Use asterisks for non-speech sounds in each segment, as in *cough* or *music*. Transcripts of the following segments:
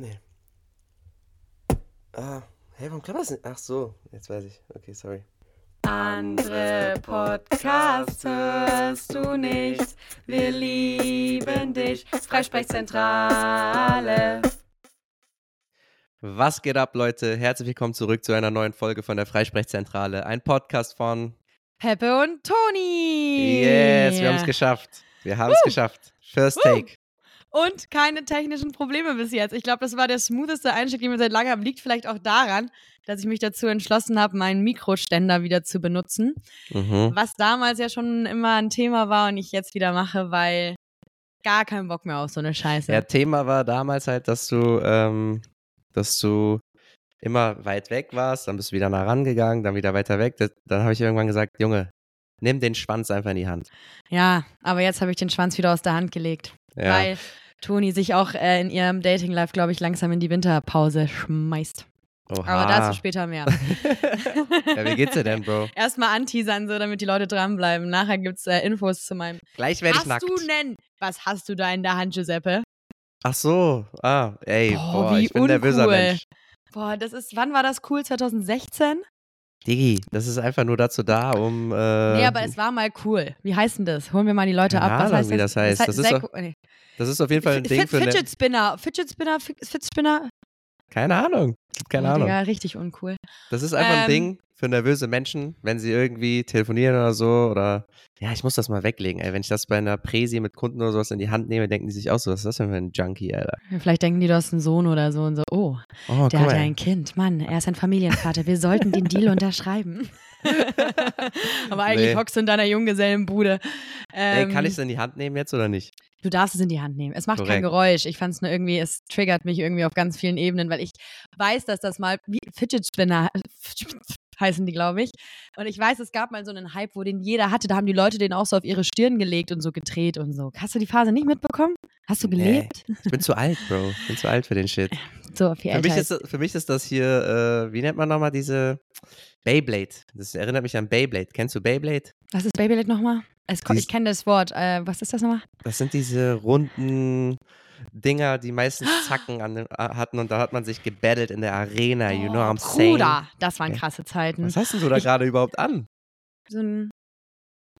Nee. Ah, hey, warum klappt das nicht? Ach so, jetzt weiß ich. Okay, sorry. Andere Podcasts hörst du nicht. Wir lieben dich. Freisprechzentrale. Was geht ab, Leute? Herzlich willkommen zurück zu einer neuen Folge von der Freisprechzentrale. Ein Podcast von Peppe und Toni. Yes, wir haben es geschafft. Wir haben es geschafft. First Take. Und keine technischen Probleme bis jetzt. Ich glaube, das war der smootheste Einstieg, den wir seit langem haben. Liegt vielleicht auch daran, dass ich mich dazu entschlossen habe, meinen Mikroständer wieder zu benutzen. Mhm. Was damals ja schon immer ein Thema war und ich jetzt wieder mache, weil gar keinen Bock mehr auf so eine Scheiße. Ja, Thema war damals halt, dass du, ähm, dass du immer weit weg warst, dann bist du wieder nah rangegangen, dann wieder weiter weg. Das, dann habe ich irgendwann gesagt, Junge, nimm den Schwanz einfach in die Hand. Ja, aber jetzt habe ich den Schwanz wieder aus der Hand gelegt. Ja. Weil Toni sich auch äh, in ihrem Dating-Life, glaube ich, langsam in die Winterpause schmeißt. Oha. Aber dazu später mehr. *laughs* ja, wie geht's dir denn, Bro? Erstmal anteasern, so damit die Leute dranbleiben. Nachher gibt es äh, Infos zu meinem. Gleich werde ich Hast nackt. du denn? Was hast du da in der Hand, Giuseppe? Ach so, ah, ey, Boah, boah, wie ich bin nervöser. Mensch. Boah, das ist, wann war das cool? 2016? Digi, das ist einfach nur dazu da, um. Äh, nee, aber es war mal cool. Wie heißt denn das? Holen wir mal die Leute ab. Was heißt wie das heißt. Das ist sehr doch cool- nee. Das ist auf jeden Fall ein Ding Fit- für. Fidget Spinner. Fidget Spinner, Fi- Fit Spinner. keine Ahnung. Keine oh, Ahnung. Digga, richtig uncool. Das ist einfach ein Ähm, Ding für nervöse Menschen, wenn sie irgendwie telefonieren oder so oder ja, ich muss das mal weglegen, ey. Wenn ich das bei einer Präsi mit Kunden oder sowas in die Hand nehme, denken die sich auch so, was ist das denn für ein Junkie, Alter? Vielleicht denken die, du hast einen Sohn oder so und so, oh, Oh, der hat ja ein Kind. Mann, er ist ein Familienvater. Wir sollten den Deal *laughs* unterschreiben. *laughs* Aber eigentlich Nee. hockst du in deiner Junggesellenbude. Ey, Ähm, kann ich es in die Hand nehmen jetzt oder nicht? Du darfst es in die Hand nehmen. Es macht kein Korrekt. Geräusch. Ich fand es nur irgendwie, es triggert mich irgendwie auf ganz vielen Ebenen, weil ich weiß, dass das mal wie Fidget Spinner heißen die, glaube ich. Und ich weiß, es gab mal so einen Hype, wo den jeder hatte. Da haben die Leute den auch so auf ihre Stirn gelegt und so gedreht und so. Hast du die Phase nicht mitbekommen? Hast du Nee. gelebt? Ich bin zu alt, Bro. Ich bin zu alt für den Shit. *laughs* So, viel Für mich, ist, für mich ist das hier, äh, wie nennt man nochmal diese Beyblade? Das erinnert mich an Beyblade. Kennst du Beyblade? Was ist Beyblade nochmal? Ich kenne das Wort. Äh, was ist das nochmal? Das sind diese runden Dinger, die meistens Zacken an, äh, hatten und da hat man sich gebettelt in der Arena, you know what I'm saying? Bruder, das waren krasse Zeiten. Was hast denn du da gerade überhaupt an? So ein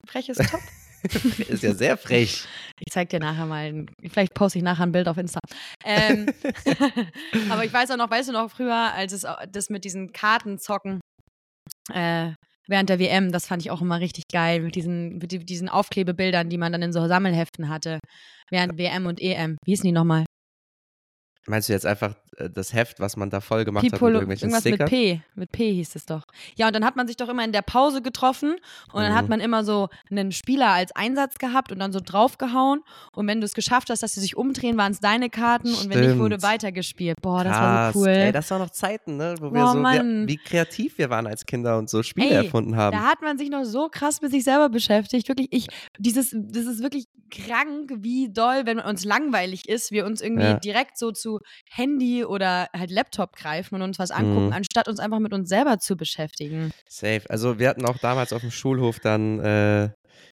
freches Top. *laughs* Ist ja sehr frech. Ich zeig dir nachher mal, ein- vielleicht poste ich nachher ein Bild auf Insta. Ähm, *laughs* aber ich weiß auch noch, weißt du noch, früher, als es au- das mit diesen Kartenzocken äh, während der WM, das fand ich auch immer richtig geil, mit diesen, mit die- diesen Aufklebebildern, die man dann in so Sammelheften hatte, während WM und EM. Wie hießen die nochmal? Meinst du jetzt einfach das Heft, was man da voll gemacht hat mit irgendwelchen irgendwas Stickern? mit P. Mit P hieß es doch. Ja, und dann hat man sich doch immer in der Pause getroffen und dann hat Mhm. man immer so einen Spieler als Einsatz gehabt und dann so draufgehauen. Und wenn du es geschafft hast, dass sie sich umdrehen, waren es deine Karten und wenn nicht, wurde Stimmt. weitergespielt. Boah, das war Krass. so cool. Ey, das waren noch Zeiten, ne? Wo wir Boah, so, wir, wie kreativ wir waren als Kinder und so Spiele Ey, erfunden haben. Da hat man sich noch so krass mit sich selber beschäftigt. Wirklich, ich, dieses, das ist wirklich krank, wie doll, wenn uns langweilig ist, wir uns irgendwie Ja. direkt so zu Handy oder halt Laptop greifen und uns was angucken, Mhm. anstatt uns einfach mit uns selber zu beschäftigen. Safe. Also wir hatten auch damals auf dem Schulhof dann, äh,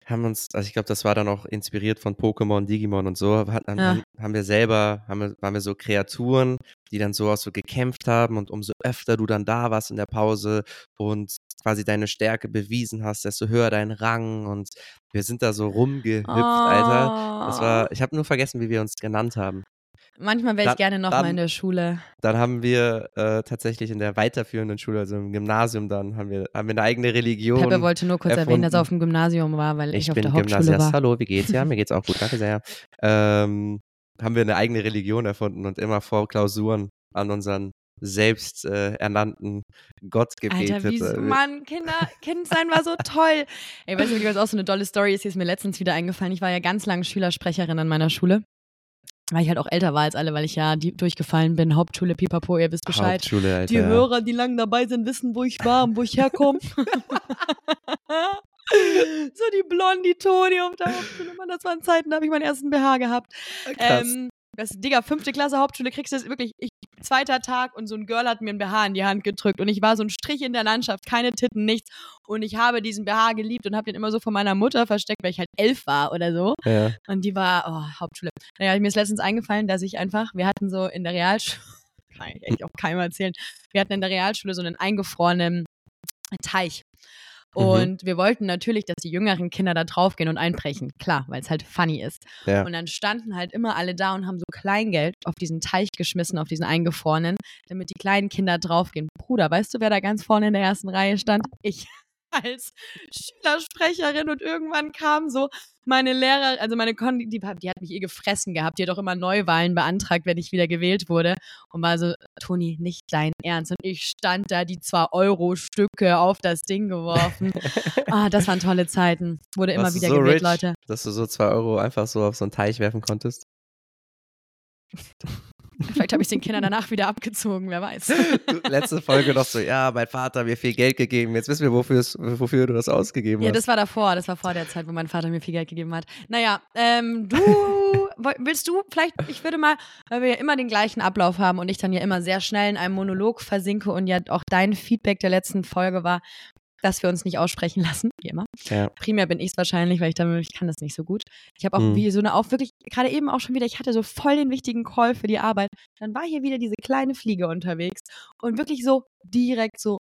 haben uns, also ich glaube, das war dann auch inspiriert von Pokémon, Digimon und so, hat, haben, Ja. haben, haben wir selber, haben wir, waren wir so Kreaturen, die dann so auch so gekämpft haben und umso öfter du dann da warst in der Pause und quasi deine Stärke bewiesen hast, desto höher dein Rang und wir sind da so rumgehüpft, Alter. Das Oh. war, ich habe nur vergessen, wie wir uns genannt haben. Manchmal wäre ich gerne noch mal dann- in der Schule. Dann haben wir äh, tatsächlich in der weiterführenden Schule, also im Gymnasium dann, haben wir, haben wir eine eigene Religion. Peppe wollte nur kurz erwähnen, dass er erfunden. auf dem Gymnasium war, weil ich, Ich auf der Hauptschule Gymnasiast. war. Hallo, wie geht's? Ja, mir geht's auch gut. Danke sehr. Ähm, haben wir eine eigene Religion erfunden und immer vor Klausuren an unseren selbst äh, ernannten Gott gebetet. Alter, wie Äh, Mann, Kinder, Kind sein war so toll. Ey, weißt du, was auch so eine tolle Story ist, die ist mir letztens wieder eingefallen. Ich war ja ganz lange Schülersprecherin an meiner Schule. Weil ich halt auch älter war als alle, weil ich ja die, durchgefallen bin. Hauptschule, pipapo, ihr wisst Bescheid. Hauptschule, Alter. Die Hörer, die lang dabei sind, wissen, wo ich war und wo ich herkomme. *laughs* so die Blondie Toni auf der Hauptschule. Mann, das waren Zeiten, da habe ich meinen ersten BH gehabt. Krass. Ähm, das, Digga, fünfte Klasse Hauptschule kriegst du das wirklich, ich, zweiter Tag und so ein Girl hat mir ein BH in die Hand gedrückt und ich war so ein Strich in der Landschaft, keine Titten, nichts. Und ich habe diesen BH geliebt und habe den immer so von meiner Mutter versteckt, weil ich halt elf war oder so. ja. Und die war, oh, Hauptschule. Naja, mir ist letztens eingefallen, dass ich einfach, wir hatten so in der Realschule, *laughs* kann ich eigentlich auch keinem erzählen. Wir hatten in der Realschule so einen eingefrorenen Teich. Mhm. Und wir wollten natürlich, dass die jüngeren Kinder da draufgehen und einbrechen. Klar, weil es halt funny ist. Ja. Und dann standen halt immer alle da und haben so Kleingeld auf diesen Teich geschmissen, auf diesen eingefrorenen, damit die kleinen Kinder draufgehen. Bruder, weißt du, wer da ganz vorne in der ersten Reihe stand? Ich *laughs* als Schülersprecherin und irgendwann kam so meine Lehrer, also meine Kon, die, die hat mich eh gefressen gehabt, die hat auch immer Neuwahlen beantragt, wenn ich wieder gewählt wurde und war so, Toni, nicht dein Ernst. Und ich stand da, die 2-Euro-Stücke auf das Ding geworfen. *laughs* ah, das waren tolle Zeiten. Wurde immer Warst wieder so gewählt, rich, Leute. Dass du so zwei Euro einfach so auf so einen Teich werfen konntest. *laughs* Vielleicht habe ich den Kindern danach wieder abgezogen, wer weiß. *laughs* Letzte Folge noch so, ja, mein Vater hat mir viel Geld gegeben. Jetzt wissen wir, wofür, wofür du das ausgegeben Ja, hast. das war davor, das war vor der Zeit, wo mein Vater mir viel Geld gegeben hat. Naja, ähm, du, *laughs* willst du vielleicht, ich würde mal, weil wir ja immer den gleichen Ablauf haben und ich dann ja immer sehr schnell in einem Monolog versinke und ja auch dein Feedback der letzten Folge war, dass wir uns nicht aussprechen *laughs* lassen, wie immer. ja. Primär bin ich es wahrscheinlich, weil ich damit, ich kann das nicht so gut. Ich habe auch Mhm. wie so eine, auch wirklich, gerade eben auch schon wieder, ich hatte so voll den wichtigen Call für die Arbeit. Dann war hier wieder diese kleine Fliege unterwegs und wirklich so direkt so,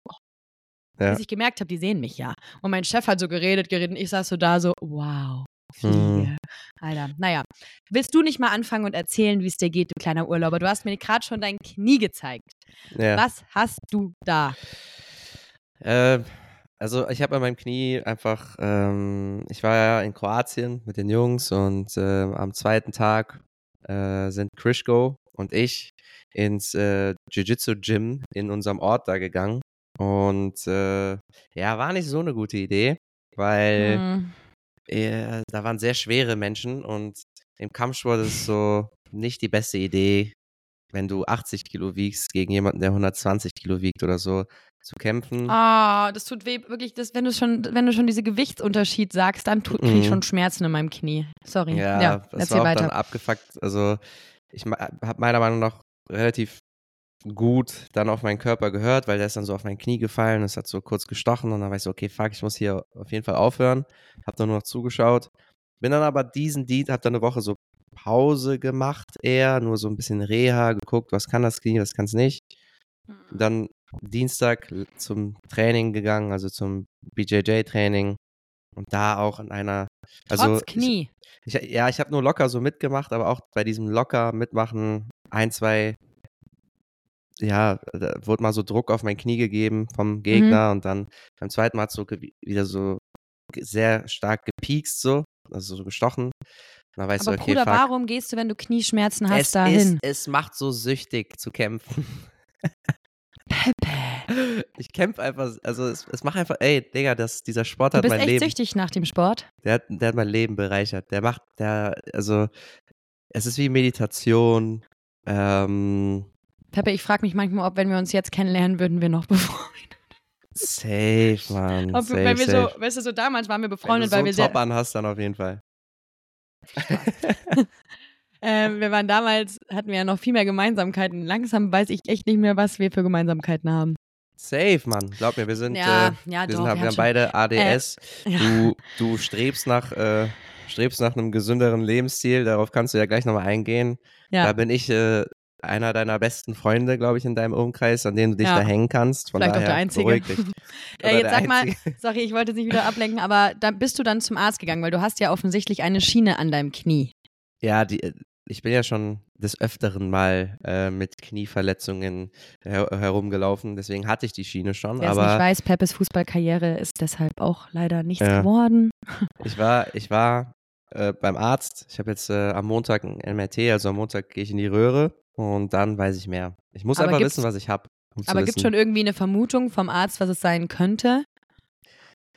Ja. bis ich gemerkt habe, die sehen mich ja. Und mein Chef hat so geredet, geredet und ich saß so da so, wow, Fliege. Mhm. Alter, naja. Willst du nicht mal anfangen und erzählen, wie es dir geht, du kleiner Urlauber? Du hast mir gerade schon dein Knie gezeigt. ja. Was hast du da? Äh, also ich habe an meinem Knie einfach, ähm, ich war ja in Kroatien mit den Jungs und äh, am zweiten Tag äh, sind Krishko und ich ins äh, Jiu-Jitsu-Gym in unserem Ort da gegangen. Und äh, ja, war nicht so eine gute Idee, weil Hm, äh, da waren sehr schwere Menschen und im Kampfsport ist es so nicht die beste Idee, wenn du 80 Kilo wiegst, gegen jemanden, der 120 Kilo wiegt oder so, zu kämpfen. Ah, das tut weh, wirklich, das, wenn du schon, wenn du schon diese Gewichtsunterschied sagst, dann tut, krieg ich Mhm. schon Schmerzen in meinem Knie. Sorry. Ja, Ja, das erzähl war auch weiter. dann abgefuckt. Also ich habe meiner Meinung nach relativ gut dann auf meinen Körper gehört, weil der ist dann so auf mein Knie gefallen, es hat so kurz gestochen und dann war ich so, okay, fuck, ich muss hier auf jeden Fall aufhören. Hab dann nur noch zugeschaut. Bin dann aber diesen Dienst, hab dann eine Woche so Pause gemacht eher, nur so ein bisschen Reha, geguckt, was kann das Knie, was kann es nicht. Dann Dienstag zum Training gegangen, also zum BJJ-Training und da auch in einer, also Trotz ich- Knie. ich, ja, ich habe nur locker so mitgemacht, aber auch bei diesem locker mitmachen ein, zwei, ja, da wurde mal so Druck auf mein Knie gegeben Mhm. vom Gegner und dann beim zweiten Mal hat so wieder so sehr stark gepiekst so, also so gestochen. Dann weißt Aber du, okay, Bruder, fuck. warum gehst du, wenn du Knieschmerzen hast, es, dahin? ist, es macht so süchtig zu kämpfen. Pepe. *laughs* Ich kämpfe einfach, also es, es macht einfach, ey, Digga, das, dieser Sport Du hat bist mein echt Leben. süchtig nach dem Sport. Der hat, der hat mein Leben bereichert. Der macht, der, also, es ist wie Meditation. Ähm, Pepe, ich frage mich manchmal, ob, wenn wir uns jetzt kennenlernen, würden wir noch *laughs* befreundet. safe, Mann. Ob, safe, weil wir safe. so, weißt du, so damals waren wir Wenn du befreundet, so weil wir sehr, Top an hast, dann auf jeden Fall. *laughs* ähm, wir waren damals, hatten wir ja noch viel mehr Gemeinsamkeiten. Langsam weiß ich echt nicht mehr, was wir für Gemeinsamkeiten haben. Safe, Mann. Glaub mir, wir sind, ja, äh, ja, wir, doch. sind, wir wir haben haben beide ADS. schon, ja. Du, du strebst nach, äh, strebst nach einem gesünderen Lebensstil. Darauf kannst du ja gleich nochmal eingehen. Da ja. bin ich äh, einer deiner besten Freunde, glaube ich, in deinem Umkreis, an dem du dich Ja. da hängen kannst. Von Vielleicht auch daher der Einzige. dich. *laughs* Äh, jetzt der sag mal, Einzige. *laughs* sorry, ich wollte nicht wieder ablenken, aber dann bist du dann zum Arzt gegangen, weil du hast ja offensichtlich eine Schiene an deinem Knie. Ja, die, äh, ich bin ja schon des Öfteren mal äh, mit Knieverletzungen her herumgelaufen, deswegen hatte ich die Schiene schon, Wer es nicht aber weiß, Peppes Fußballkarriere ist deshalb auch leider nichts Ja. geworden. ich war, ich war äh, beim Arzt. Ich habe jetzt äh, am Montag ein MRT, also am Montag gehe ich in die Röhre und dann weiß ich mehr. Ich muss Aber einfach wissen, was ich habe. Um Aber gibt es schon irgendwie eine Vermutung vom Arzt, was es sein könnte?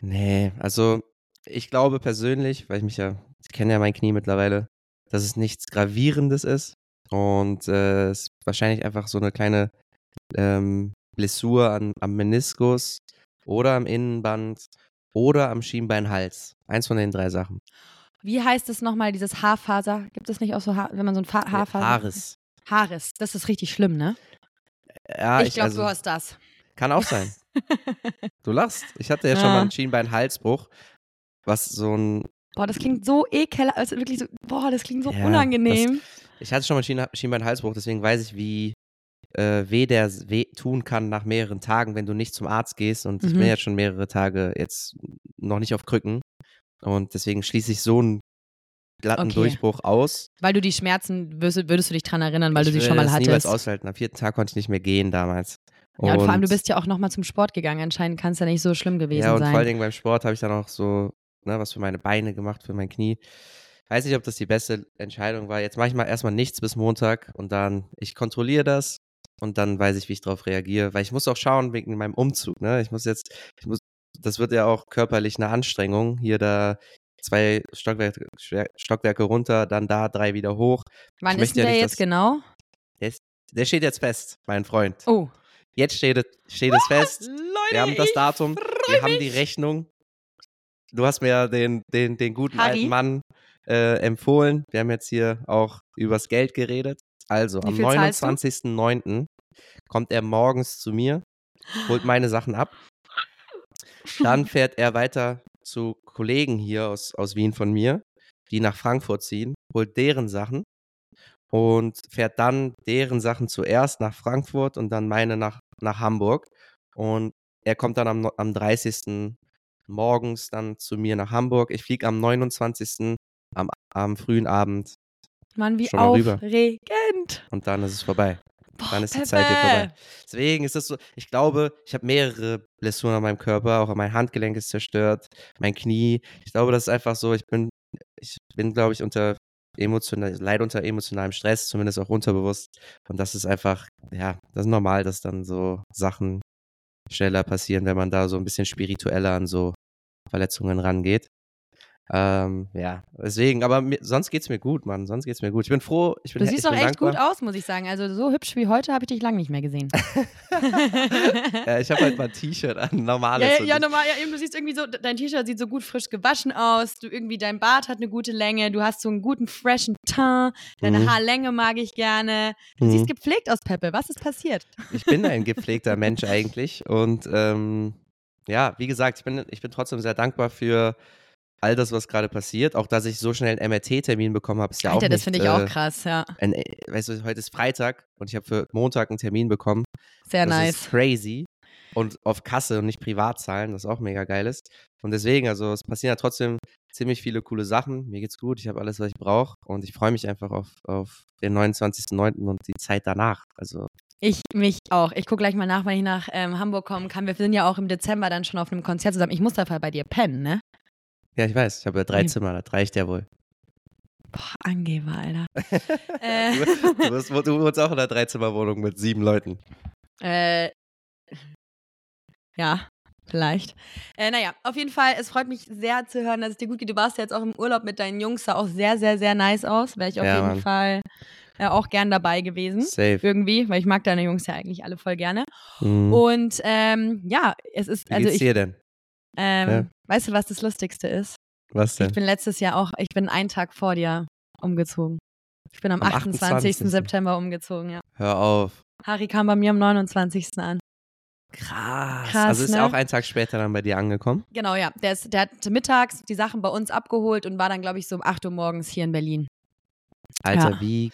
Nee, also ich glaube persönlich, weil ich mich ja, ich kenne ja mein Knie mittlerweile, dass es nichts Gravierendes ist und äh, es ist wahrscheinlich einfach so eine kleine ähm, Blessur an, am Meniskus oder am Innenband oder am Schienbeinhals. Eins von den drei Sachen. Wie heißt es nochmal, dieses Haarfaser? Gibt es nicht auch so, Haar, wenn man so ein Fa Haarfaser? Haares. Haares. Das ist richtig schlimm, ne? Ja, ich glaube, also, du hast das. Kann auch sein. *laughs* Du lachst. Ich hatte ja schon Ja. mal einen Schienbeinhalsbruch, was so ein Boah, das klingt so ekelhaft. Also wirklich so, boah, das klingt so Ja, unangenehm. Ich hatte schon mal einen Schien Schienbeinhalsbruch, deswegen weiß ich, wie, äh, weh der weh tun kann nach mehreren Tagen, wenn du nicht zum Arzt gehst. Und ich bin Mhm. jetzt schon mehrere Tage jetzt noch nicht auf Krücken. Und deswegen schließe ich so einen glatten Okay. Durchbruch aus. Weil du die Schmerzen, würdest, würdest du dich dran erinnern, weil ich du sie schon mal das niemals hattest. aushalten. Am vierten Tag konnte ich nicht mehr gehen damals. Ja, und vor allem, du bist ja auch nochmal zum Sport gegangen. Anscheinend kann es ja nicht so schlimm gewesen Ja, und sein. vor allen Dingen beim Sport habe ich dann auch so ne, was für meine Beine gemacht, für mein Knie. Weiß nicht, ob das die beste Entscheidung war. Jetzt mache ich mal erstmal nichts bis Montag und dann, ich kontrolliere das und dann weiß ich, wie ich darauf reagiere. Weil ich muss auch schauen wegen meinem Umzug. Ne? Ich muss jetzt, ich muss, das wird ja auch körperlich eine Anstrengung. Hier da zwei Stockwerke, Stockwerke runter, dann da drei wieder hoch. Wann ist ja der nicht, jetzt genau? Der steht jetzt fest, mein Freund. Oh. Jetzt steht es, steht es fest. *laughs* Leute, Wir haben das Datum, wir haben die. Rechnung. Du hast mir ja den, den, den guten Harry? alten Mann äh, empfohlen. Wir haben jetzt hier auch übers Geld geredet. Also, Wie am viel zahlst du? 29.09. kommt er morgens zu mir, holt meine Sachen ab. Dann *laughs* fährt er weiter zu Kollegen hier aus, aus Wien von mir, die nach Frankfurt ziehen, holt deren Sachen und fährt dann deren Sachen zuerst nach Frankfurt und dann meine nach, nach Hamburg. Und er kommt dann am, am 30. morgens dann zu mir nach Hamburg. Ich fliege am 29. Am, am frühen Abend Mann, wie mal rüber. aufregend. und dann ist es vorbei. Dann ist die Pepe. Zeit hier vorbei. Deswegen ist es so, ich glaube, ich habe mehrere Blessuren an meinem Körper, auch mein Handgelenk ist zerstört, mein Knie. Ich glaube, das ist einfach so, ich bin, ich bin, glaube ich, unter emotional, leid unter emotionalem Stress, zumindest auch unterbewusst. Und das ist einfach, ja, das ist normal, dass dann so Sachen schneller passieren, wenn man da so ein bisschen spiritueller an so Verletzungen rangeht. Ähm, ja, deswegen, aber mir, sonst geht's mir gut, Mann. Sonst geht's mir gut. Ich bin froh, ich bin Du siehst doch echt dankbar. gut aus, muss ich sagen. Also so hübsch wie heute habe ich dich lange nicht mehr gesehen. *laughs* Ja, ich habe halt mal ein T-Shirt an, Ja, normales. ja, ja, ich- normal, ja, eben, du siehst irgendwie so, dein T-Shirt sieht so gut frisch gewaschen aus, du irgendwie, dein Bart hat eine gute Länge, du hast so einen guten, freshen Teint, deine Mhm. Haarlänge mag ich gerne. Du Mhm. siehst gepflegt aus, Peppe. Was ist passiert? Ich bin ein gepflegter *laughs* Mensch eigentlich. Und ähm, ja, wie gesagt, ich bin, ich bin trotzdem sehr dankbar für all das, was gerade passiert. Auch, dass ich so schnell einen MRT-Termin bekommen habe, ist ja Alter, auch das nicht, finde ich äh, auch krass, ja. Ein, äh, weißt du, heute ist Freitag und ich habe für Montag einen Termin bekommen. Sehr das nice. ist crazy. Und auf Kasse und nicht privat zahlen, das auch mega geil ist. Und deswegen, also es passieren ja trotzdem ziemlich viele coole Sachen. Mir geht's gut, ich habe alles, was ich brauche. Und ich freue mich einfach auf, auf den 29.09. und die Zeit danach. Also Ich mich auch. Ich gucke gleich mal nach, wenn ich nach ähm, Hamburg kommen kann. Wir sind ja auch im Dezember dann schon auf einem Konzert zusammen. Ich muss dafür bei dir pennen, ne? Ja, ich weiß, ich habe ja drei Mhm. Zimmer, das reicht ja wohl. Boah, Angeber, Alter. *laughs* Äh. Du, du, du wohnst auch in einer Dreizimmerwohnung mit sieben Leuten. Äh, ja, vielleicht. Äh, naja, auf jeden Fall, es freut mich sehr zu hören, dass es dir gut geht. Du warst ja jetzt auch im Urlaub mit deinen Jungs, sah auch sehr, sehr, sehr nice aus. Wäre ich auf Ja, jeden Mann. Fall äh, auch gern dabei gewesen. Safe. Irgendwie, weil ich mag deine Jungs ja eigentlich alle voll gerne. Mhm. Und ähm, ja, es ist, Wie also geht's ich, dir denn? Ähm, Ja. weißt du, was das Lustigste ist? Was denn? Ich bin letztes Jahr auch, ich bin einen Tag vor dir umgezogen. Ich bin am, Am 28. 28.. September umgezogen, ja. Hör auf. Harry kam bei mir am 29. an. Krass. Krass, also ist ne? er auch einen Tag später dann bei dir angekommen? Genau, ja. Der, ist, der hat mittags die Sachen bei uns abgeholt und war dann, glaube ich, so um 8 Uhr morgens hier in Berlin. Alter, Ja. wie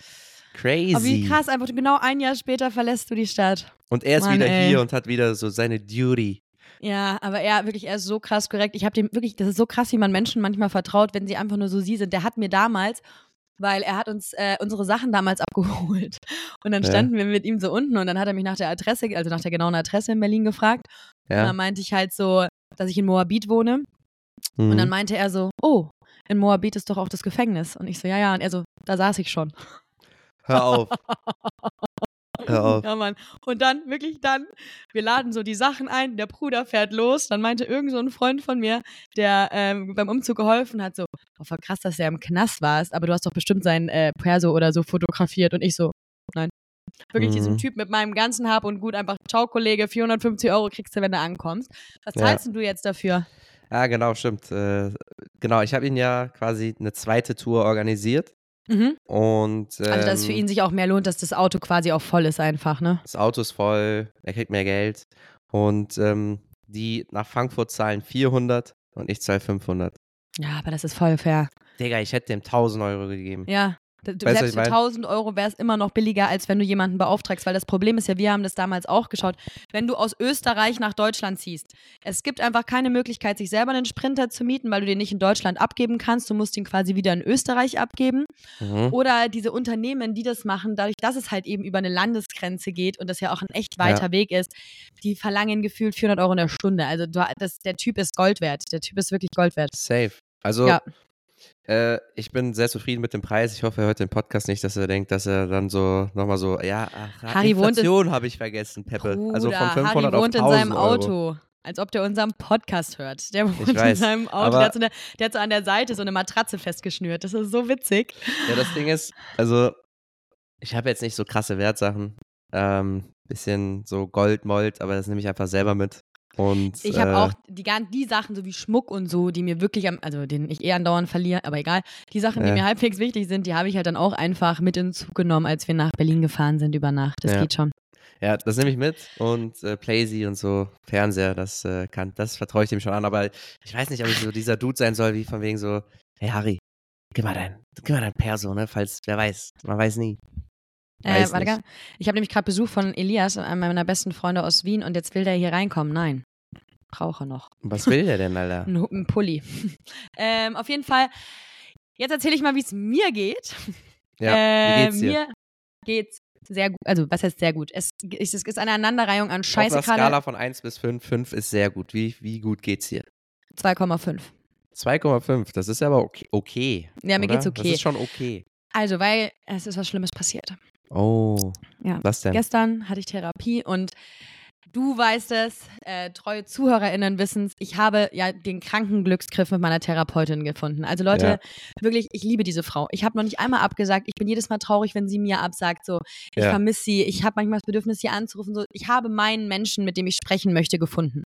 crazy. Aber wie krass, einfach genau ein Jahr später verlässt du die Stadt. Und er ist Mann, wieder ey. hier und hat wieder so seine Duty. Ja, aber er wirklich, er ist so krass korrekt. Ich habe dem wirklich, das ist so krass, wie man Menschen manchmal vertraut, wenn sie einfach nur so sie sind. Der hat mir damals, weil er hat uns äh, unsere Sachen damals *laughs* abgeholt. Und dann Ja. standen wir mit ihm so unten und dann hat er mich nach der Adresse, also nach der genauen Adresse in Berlin gefragt. Und Ja. dann meinte ich halt so, dass ich in Moabit wohne. Mhm. Und dann meinte er so, oh, in Moabit ist doch auch das Gefängnis. Und ich so, ja, ja. Und er so, da saß ich schon. Hör auf. *laughs* *laughs* Ja, Mann. Und dann, wirklich dann, wir laden so die Sachen ein, der Bruder fährt los. Dann meinte irgend so ein Freund von mir, der ähm, beim Umzug geholfen hat, so, oh, voll krass, dass der im Knast warst, aber du hast doch bestimmt sein äh, Perso oder so fotografiert. Und ich so, nein. Wirklich Mhm. diesen Typ mit meinem ganzen Hab und Gut einfach, ciao Kollege, 450 Euro kriegst du, wenn du ankommst. Was Ja. zahlst denn du jetzt dafür? Ja, genau, stimmt. Äh, genau, ich habe ihn ja quasi eine zweite Tour organisiert. Mhm. Und ähm, Also, dass es für ihn sich auch mehr lohnt, dass das Auto quasi auch voll ist einfach, ne? das Auto ist voll, er kriegt mehr Geld. Und ähm, die nach Frankfurt zahlen 400 und ich zahle 500. Ja, aber das ist voll fair. Digga, ich hätte dem 1000 Euro gegeben. Ja, Weißt Selbst für mein? 1000 Euro wäre es immer noch billiger, als wenn du jemanden beauftragst, weil das Problem ist ja, wir haben das damals auch geschaut, wenn du aus Österreich nach Deutschland ziehst. Es gibt einfach keine Möglichkeit, sich selber einen Sprinter zu mieten, weil du den nicht in Deutschland abgeben kannst. Du musst ihn quasi wieder in Österreich abgeben. Mhm. Oder diese Unternehmen, die das machen, dadurch, dass es halt eben über eine Landesgrenze geht und das ja auch ein echt weiter Weg ist, die verlangen gefühlt 400 Euro in der Stunde. Also das, der Typ ist Gold wert. Der Typ ist wirklich Gold wert. Safe. Also, Ja. Äh, ich bin sehr zufrieden mit dem Preis. Ich hoffe, er hört den Podcast nicht, dass er denkt, dass er dann so nochmal so, ja, ach, Harry wohnt in- Inflation habe ich vergessen, Peppe. also von Bruder, 500 Harry wohnt auf in 1000 seinem Euro. Auto. Als ob der unseren Podcast hört. Der wohnt in weiß, seinem Auto. Der hat, so eine, der hat so an der Seite so eine Matratze festgeschnürt. Das ist so witzig. Ja, das Ding ist, also, ich habe jetzt nicht so krasse Wertsachen. Ähm, bisschen so Gold, Mold, aber das nehme ich einfach selber mit. Und, Ich habe äh, auch die, die Sachen, so wie Schmuck und so, die mir wirklich am, also den ich eh andauernd verliere, aber egal. Die Sachen, die Ja. mir halbwegs wichtig sind, die habe ich halt dann auch einfach mit in den Zug genommen, als wir nach Berlin gefahren sind über Nacht. Das Ja. geht schon. Ja, das nehme ich mit und äh, Playsee und so, Fernseher, das äh, kann, das vertraue ich dem schon an, aber ich weiß nicht, ob ich so dieser Dude sein soll, wie von wegen so, hey Harry, gib mal dein, gib mal dein Perso, ne, falls, wer weiß, man weiß nie. Äh, warte, gar- ich habe nämlich gerade Besuch von Elias, einem meiner besten Freunde aus Wien, und jetzt will der hier reinkommen. Nein. Brauche noch. Was will der denn, Alter? *laughs* Ein, Pulli. *laughs* ähm, auf jeden Fall, jetzt erzähle ich mal, wie es mir geht. *laughs* Ja, wie geht's dir? Äh, Mir geht's sehr gut. Also, was heißt sehr gut? Es, es ist eine Aneinanderreihung an Auf Scheiße einer gerade. Skala von 1 bis 5, 5 ist sehr gut. Wie, wie gut geht's dir? 2,5. 2,5, das ist aber okay. okay Ja, mir oder? geht's Das okay. ist schon okay. Also, weil es ist was Schlimmes passiert. Oh, Ja. was denn? Gestern hatte ich Therapie und du weißt es, äh, treue ZuhörerInnen wissen es, ich habe ja den kranken Glücksgriff mit meiner Therapeutin gefunden. Also Leute, Ja. wirklich, ich liebe diese Frau. Ich habe noch nicht einmal abgesagt. Ich bin jedes Mal traurig, wenn sie mir absagt. So, ich Ja. vermisse sie. Ich habe manchmal das Bedürfnis, sie anzurufen. So, ich habe meinen Menschen, mit dem ich sprechen möchte, gefunden.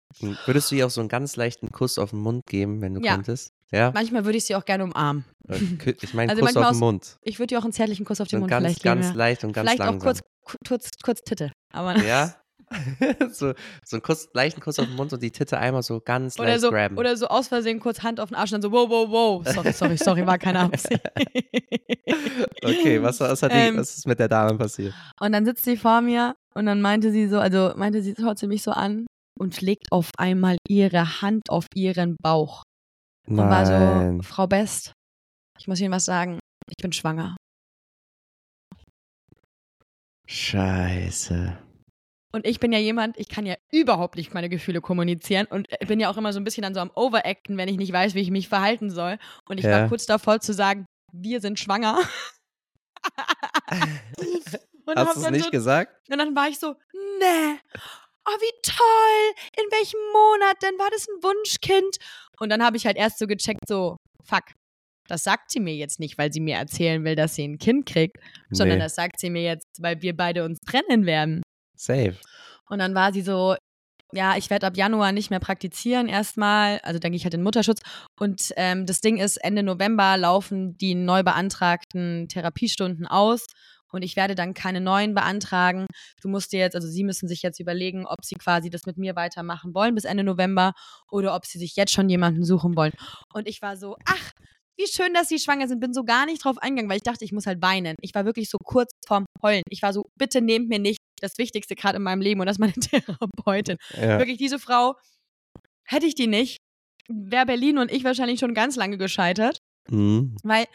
Würdest du ihr auch so einen ganz leichten Kuss auf den Mund geben, wenn du Ja. könntest? Ja? Manchmal würde ich sie auch gerne umarmen. Äh, Ich meine Also Kuss auf aus- den Mund. Ich würde ihr auch einen zärtlichen Kuss auf den So Mund ganz, vielleicht ganz geben. Ja. leicht und ganz Vielleicht langsam. auch kurz, kurz, kurz Titte. Aber Ja? *laughs* *laughs* so, so einen Kuss, leichten Kuss auf den Mund und die Titte einmal so ganz Oder leicht so, grabben. oder so aus Versehen kurz Hand auf den Arsch und dann so, wow, wow, wow. Sorry, sorry, sorry, war keine *laughs* Absicht. okay, was, was, hat die, Ähm, was ist mit der Dame passiert? Und dann sitzt sie vor mir und dann meinte sie so, also meinte sie, schaut sie mich so an und legt auf einmal ihre Hand auf ihren Bauch. Und war Nein. so, Frau Best, ich muss Ihnen was sagen, ich bin schwanger. Scheiße. Und ich bin ja jemand, ich kann ja überhaupt nicht meine Gefühle kommunizieren und bin ja auch immer so ein bisschen dann so am Overacten, wenn ich nicht weiß, wie ich mich verhalten soll. Und ich Ja. war kurz davor zu sagen, wir sind schwanger. *laughs* und Hast du es dann nicht so, gesagt? Und dann war ich so, nee, oh wie toll, in welchem Monat denn war das ein Wunschkind? Und dann habe ich halt erst so gecheckt, so, fuck, das sagt sie mir jetzt nicht, weil sie mir erzählen will, dass sie ein Kind kriegt, sondern Nee. das sagt sie mir jetzt, weil wir beide uns trennen werden. Safe. Und dann war sie so, ja, ich werde ab Januar nicht mehr praktizieren erstmal, also gehe ich halt in Mutterschutz. Und ähm, das Ding ist, Ende November laufen die neu beantragten Therapiestunden aus und ich werde dann keine neuen beantragen. Du musst dir jetzt, also sie müssen sich jetzt überlegen, ob sie quasi das mit mir weitermachen wollen bis Ende November oder ob sie sich jetzt schon jemanden suchen wollen. Und ich war so, ach, wie schön, dass sie schwanger sind. Bin so gar nicht drauf eingegangen, weil ich dachte, ich muss halt weinen. Ich war wirklich so kurz vorm Heulen. Ich war so, bitte nehmt mir nicht das Wichtigste gerade in meinem Leben und das ist meine *laughs* Therapeutin. Ja. Wirklich, diese Frau, hätte ich die nicht, wäre Berlin und ich wahrscheinlich schon ganz lange gescheitert. Mhm. Weil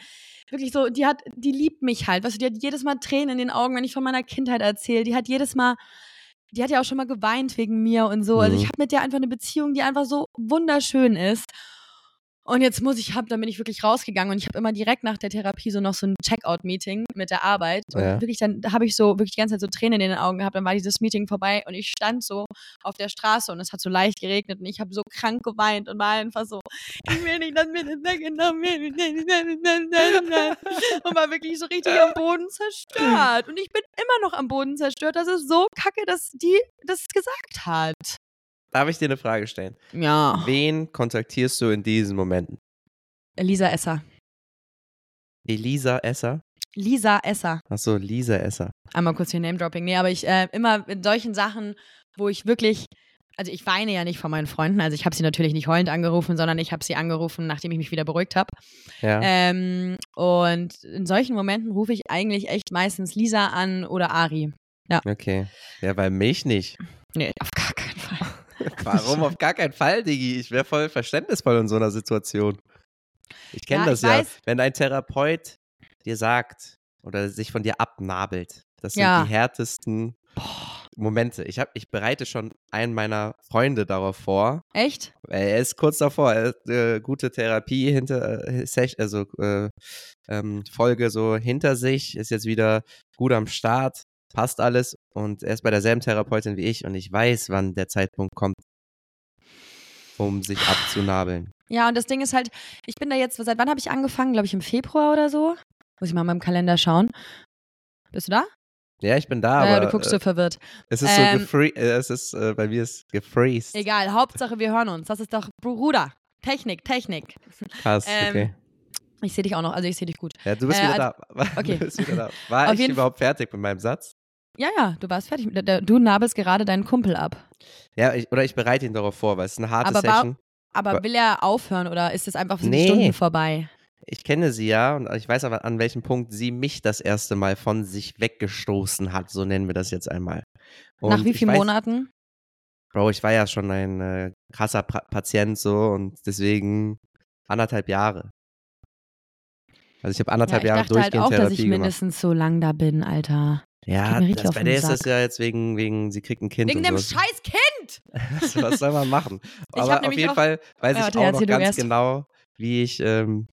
wirklich so, die hat, die liebt mich halt. Weißt du, die hat jedes Mal Tränen in den Augen, wenn ich von meiner Kindheit erzähle. Die hat jedes Mal, die hat ja auch schon mal geweint wegen mir und so. Also Mhm. ich habe mit der einfach eine Beziehung, die einfach so wunderschön ist. Und jetzt muss ich, hab, dann bin ich wirklich rausgegangen und ich habe immer direkt nach der Therapie so noch so ein Checkout-Meeting mit der Arbeit. Und Ja. wirklich, dann habe ich so wirklich die ganze Zeit so Tränen in den Augen gehabt. Dann war dieses Meeting vorbei und ich stand so auf der Straße und es hat so leicht geregnet und ich habe so krank geweint und war einfach so, ich will nicht, dass mir das weggenommen wird. Und war wirklich so richtig am Boden zerstört. Und ich bin immer noch am Boden zerstört. Das ist so kacke, dass die das gesagt hat. Darf ich dir eine Frage stellen? Ja. Wen kontaktierst du in diesen Momenten? Lisa Esser. Elisa Esser? Lisa Esser. Achso, Lisa Esser. Einmal kurz hier Name-Dropping. Nee, aber ich äh, immer in solchen Sachen, wo ich wirklich also ich weine ja nicht vor meinen Freunden, also ich habe sie natürlich nicht heulend angerufen, sondern ich habe sie angerufen, nachdem ich mich wieder beruhigt habe. Ja. Ähm, und in solchen Momenten rufe ich eigentlich echt meistens Lisa an oder Ari. Okay. Ja, bei mich nicht. Nee, auf gar. Warum auf gar keinen Fall, Digi? Ich wäre voll verständnisvoll in so einer Situation. Ich kenne Ja, das ich ja. weiß. Wenn ein Therapeut dir sagt oder sich von dir abnabelt, das sind Ja. die härtesten Momente. Ich, hab, ich bereite schon einen meiner Freunde darauf vor. Echt? Er ist kurz davor, er hat äh, gute Therapie hinter, äh, also äh, ähm, Folge so hinter sich, ist jetzt wieder gut am Start, passt alles und er ist bei derselben Therapeutin wie ich und ich weiß, wann der Zeitpunkt kommt, um sich abzunabeln. Ja, und das Ding ist halt, ich bin da jetzt, seit wann habe ich angefangen? Glaube ich im Februar oder so. Muss ich mal in meinem Kalender schauen. Bist du da? Ja, ich bin da, ja, aber du guckst äh, so verwirrt. es ist ähm, so gefree, äh, es ist äh, bei mir ist gefreezed. Egal, Hauptsache wir hören uns. Das ist doch Bruder. Technik, Technik. Krass, Ähm, okay. Ich sehe dich auch noch, also ich sehe dich gut. Ja, du bist äh, wieder da. okay. *laughs* Du bist wieder da. War Auf ich überhaupt fertig mit meinem Satz? Ja, ja, du warst fertig. Du nabelst gerade deinen Kumpel ab. Ja, ich, oder ich bereite ihn darauf vor, weil es ist eine harte Aber Session. Aber will er aufhören oder ist es einfach die Nee. Stunden vorbei? Ich kenne sie ja und ich weiß aber, an welchem Punkt sie mich das erste Mal von sich weggestoßen hat, so nennen wir das jetzt einmal. Und Nach wie ich vielen weiß, Monaten? Bro, ich war ja schon ein äh, krasser pra Patient so und deswegen anderthalb Jahre. Also ich habe Ja, anderthalb ich Jahre dachte halt durchgehend auch, dass Therapie ich gemacht. mindestens so lang da bin, Alter. Ja, das, bei der ist das ja jetzt wegen, wegen sie kriegt ein Kind Wegen dem so. scheiß Kind! was, *laughs* was soll man machen? Aber auf jeden auch- Fall weiß Ja, ich auch noch ganz erst. genau, wie ich, ähm,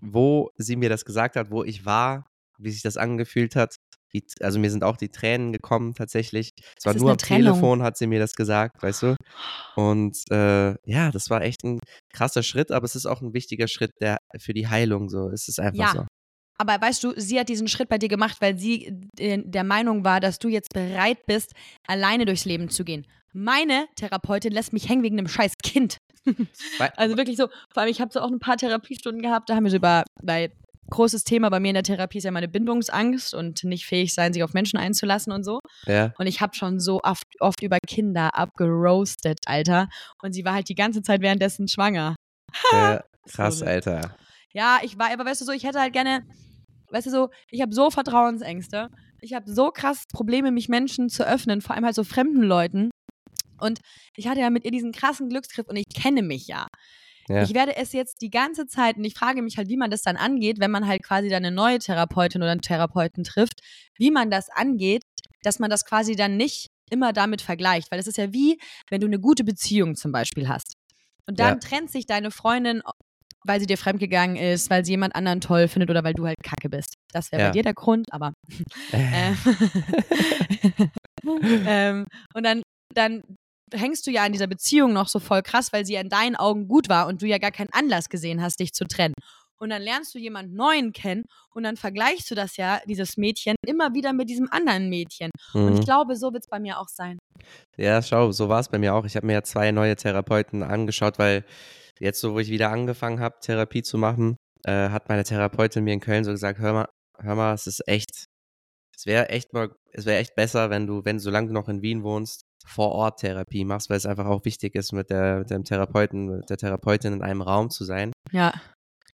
wo sie mir das gesagt hat, wo ich war, wie sich das angefühlt hat. Die, also mir sind auch die Tränen gekommen tatsächlich. Es war nur am Trennung. Telefon, hat sie mir das gesagt, weißt du. Und äh, ja, das war echt ein krasser Schritt, aber es ist auch ein wichtiger Schritt der, für die Heilung. So, es ist einfach Ja. so. Aber weißt du, sie hat diesen Schritt bei dir gemacht, weil sie äh, der Meinung war, dass du jetzt bereit bist, alleine durchs Leben zu gehen. Meine Therapeutin lässt mich hängen wegen einem scheiß Kind. *laughs* Also wirklich so, vor allem ich habe so auch ein paar Therapiestunden gehabt, da haben wir so über, weil großes Thema bei mir in der Therapie ist ja meine Bindungsangst und nicht fähig sein, sich auf Menschen einzulassen und so. Ja, Und ich habe schon so oft, oft über Kinder abgeroastet, Alter. Und sie war halt die ganze Zeit währenddessen schwanger. ja, *laughs* krass, So, Alter. Ja, ich war, aber weißt du so, ich hätte halt gerne, weißt du so, ich habe so Vertrauensängste. Ich habe so krass Probleme, mich Menschen zu öffnen, vor allem halt so fremden Leuten. Und ich hatte ja mit ihr diesen krassen Glücksgriff und ich kenne mich ja. Ja. Ich werde es jetzt die ganze Zeit und ich frage mich halt, wie man das dann angeht, wenn man halt quasi dann eine neue Therapeutin oder einen Therapeuten trifft, wie man das angeht, dass man das quasi dann nicht immer damit vergleicht. Weil es ist ja wie, wenn du eine gute Beziehung zum Beispiel hast. Und dann Ja. trennt sich deine Freundin, weil sie dir fremdgegangen ist, weil sie jemand anderen toll findet oder weil du halt kacke bist. Das wäre Ja. bei dir der Grund, aber. *laughs* Ähm, *laughs* ähm, und dann, dann hängst du ja an dieser Beziehung noch so voll krass, weil sie ja in deinen Augen gut war und du ja gar keinen Anlass gesehen hast, dich zu trennen. Und dann lernst du jemanden Neuen kennen und dann vergleichst du das ja, dieses Mädchen, immer wieder mit diesem anderen Mädchen. Und Mhm. ich glaube, so wird es bei mir auch sein. Ja, schau, so war es bei mir auch. Ich habe mir ja zwei neue Therapeuten angeschaut, weil jetzt, so wo ich wieder angefangen habe, Therapie zu machen, äh, hat meine Therapeutin mir in Köln so gesagt, hör mal, hör mal, es ist echt, es wäre echt mal, es wäre echt besser, wenn du, wenn, solange du noch in Wien wohnst, vor Ort Therapie machst, weil es einfach auch wichtig ist, mit der, mit dem Therapeuten, mit der Therapeutin in einem Raum zu sein. Ja.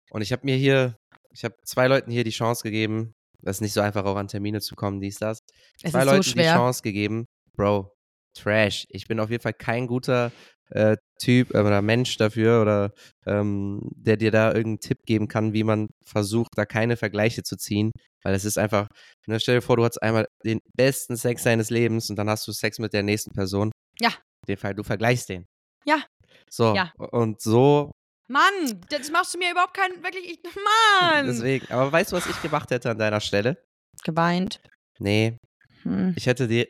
Und ich habe mir hier, ich habe zwei Leuten hier die Chance gegeben, das ist nicht so einfach auch an Termine zu kommen, dies, das. Es zwei ist so Leuten die. Chance gegeben, Bro, Trash. Ich bin auf jeden Fall kein guter äh, Typ äh, oder Mensch dafür oder ähm, der dir da irgendeinen Tipp geben kann, wie man versucht, da keine Vergleiche zu ziehen. Weil es ist einfach, ne, stell dir vor, du hast einmal den besten Sex deines Lebens und dann hast du Sex mit der nächsten Person. Ja. In dem Fall, du vergleichst den. Ja. So, Ja. und so, Mann, das machst du mir überhaupt keinen, wirklich, ich, *laughs* Mann. deswegen. Aber weißt du, was ich gemacht hätte an deiner Stelle? Geweint. Nee, Hm. Ich hätte die,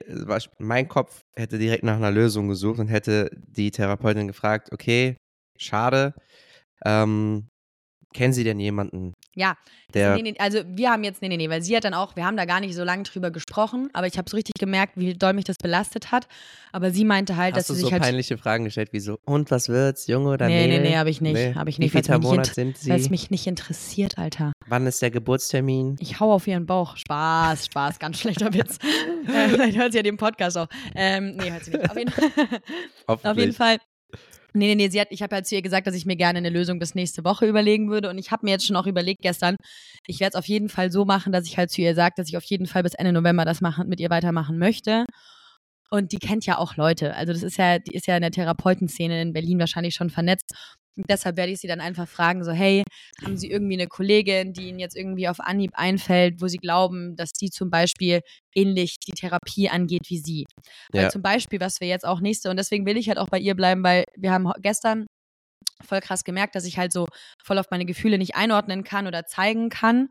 mein Kopf hätte direkt nach einer Lösung gesucht und hätte die Therapeutin gefragt, okay, schade, ähm, kennen Sie denn jemanden, Ja, Der, nee, nee, also wir haben jetzt, nee, nee, nee, weil sie hat dann auch, wir haben da gar nicht so lange drüber gesprochen, aber ich habe so richtig gemerkt, wie doll mich das belastet hat. Aber sie meinte halt, dass hast du sie so sich halt. peinliche Fragen gestellt, wie so, und was wird's, Junge oder Nee, nee, Mädel? nee, habe ich nicht. Hab ich nicht, Wie weil's viel mich nicht Monat inter- sind Weil es sie? mich nicht interessiert, Alter. Wann ist der Geburtstermin? Ich hau auf ihren Bauch. Spaß, Spaß, ganz schlechter Witz. *laughs* äh, vielleicht hört sie ja den Podcast auch. Ähm, nee, hört sie nicht. Auf jeden, *laughs* auf jeden Fall. Nee, nee, nee, sie hat, ich habe halt zu ihr gesagt, dass ich mir gerne eine Lösung bis nächste Woche überlegen würde. Und ich habe mir jetzt schon auch überlegt gestern, ich werde es auf jeden Fall so machen, dass ich halt zu ihr sage, dass ich auf jeden Fall bis Ende November das machen, mit ihr weitermachen möchte. Und die kennt ja auch Leute. Also das ist ja, die ist ja in der Therapeutenszene in Berlin wahrscheinlich schon vernetzt. Und deshalb werde ich sie dann einfach fragen, so, hey, haben Sie irgendwie eine Kollegin, die Ihnen jetzt irgendwie auf Anhieb einfällt, wo Sie glauben, dass die zum Beispiel ähnlich die Therapie angeht wie Sie? Weil Ja. zum Beispiel, was wir jetzt auch nächste, und deswegen will ich halt auch bei ihr bleiben, weil wir haben gestern voll krass gemerkt, dass ich halt so voll auf meine Gefühle nicht einordnen kann oder zeigen kann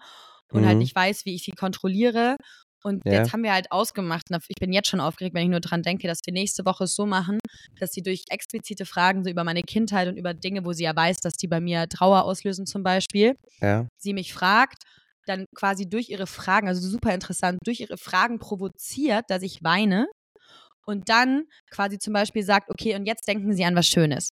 und halt Mhm. nicht weiß, wie ich sie kontrolliere. Und Ja. jetzt haben wir halt ausgemacht, ich bin jetzt schon aufgeregt, wenn ich nur dran denke, dass wir nächste Woche es so machen, dass sie durch explizite Fragen so über meine Kindheit und über Dinge, wo sie ja weiß, dass die bei mir Trauer auslösen zum Beispiel, Ja. sie mich fragt, dann quasi durch ihre Fragen, also super interessant, durch ihre Fragen provoziert, dass ich weine und dann quasi zum Beispiel sagt, okay, und jetzt denken Sie an was Schönes.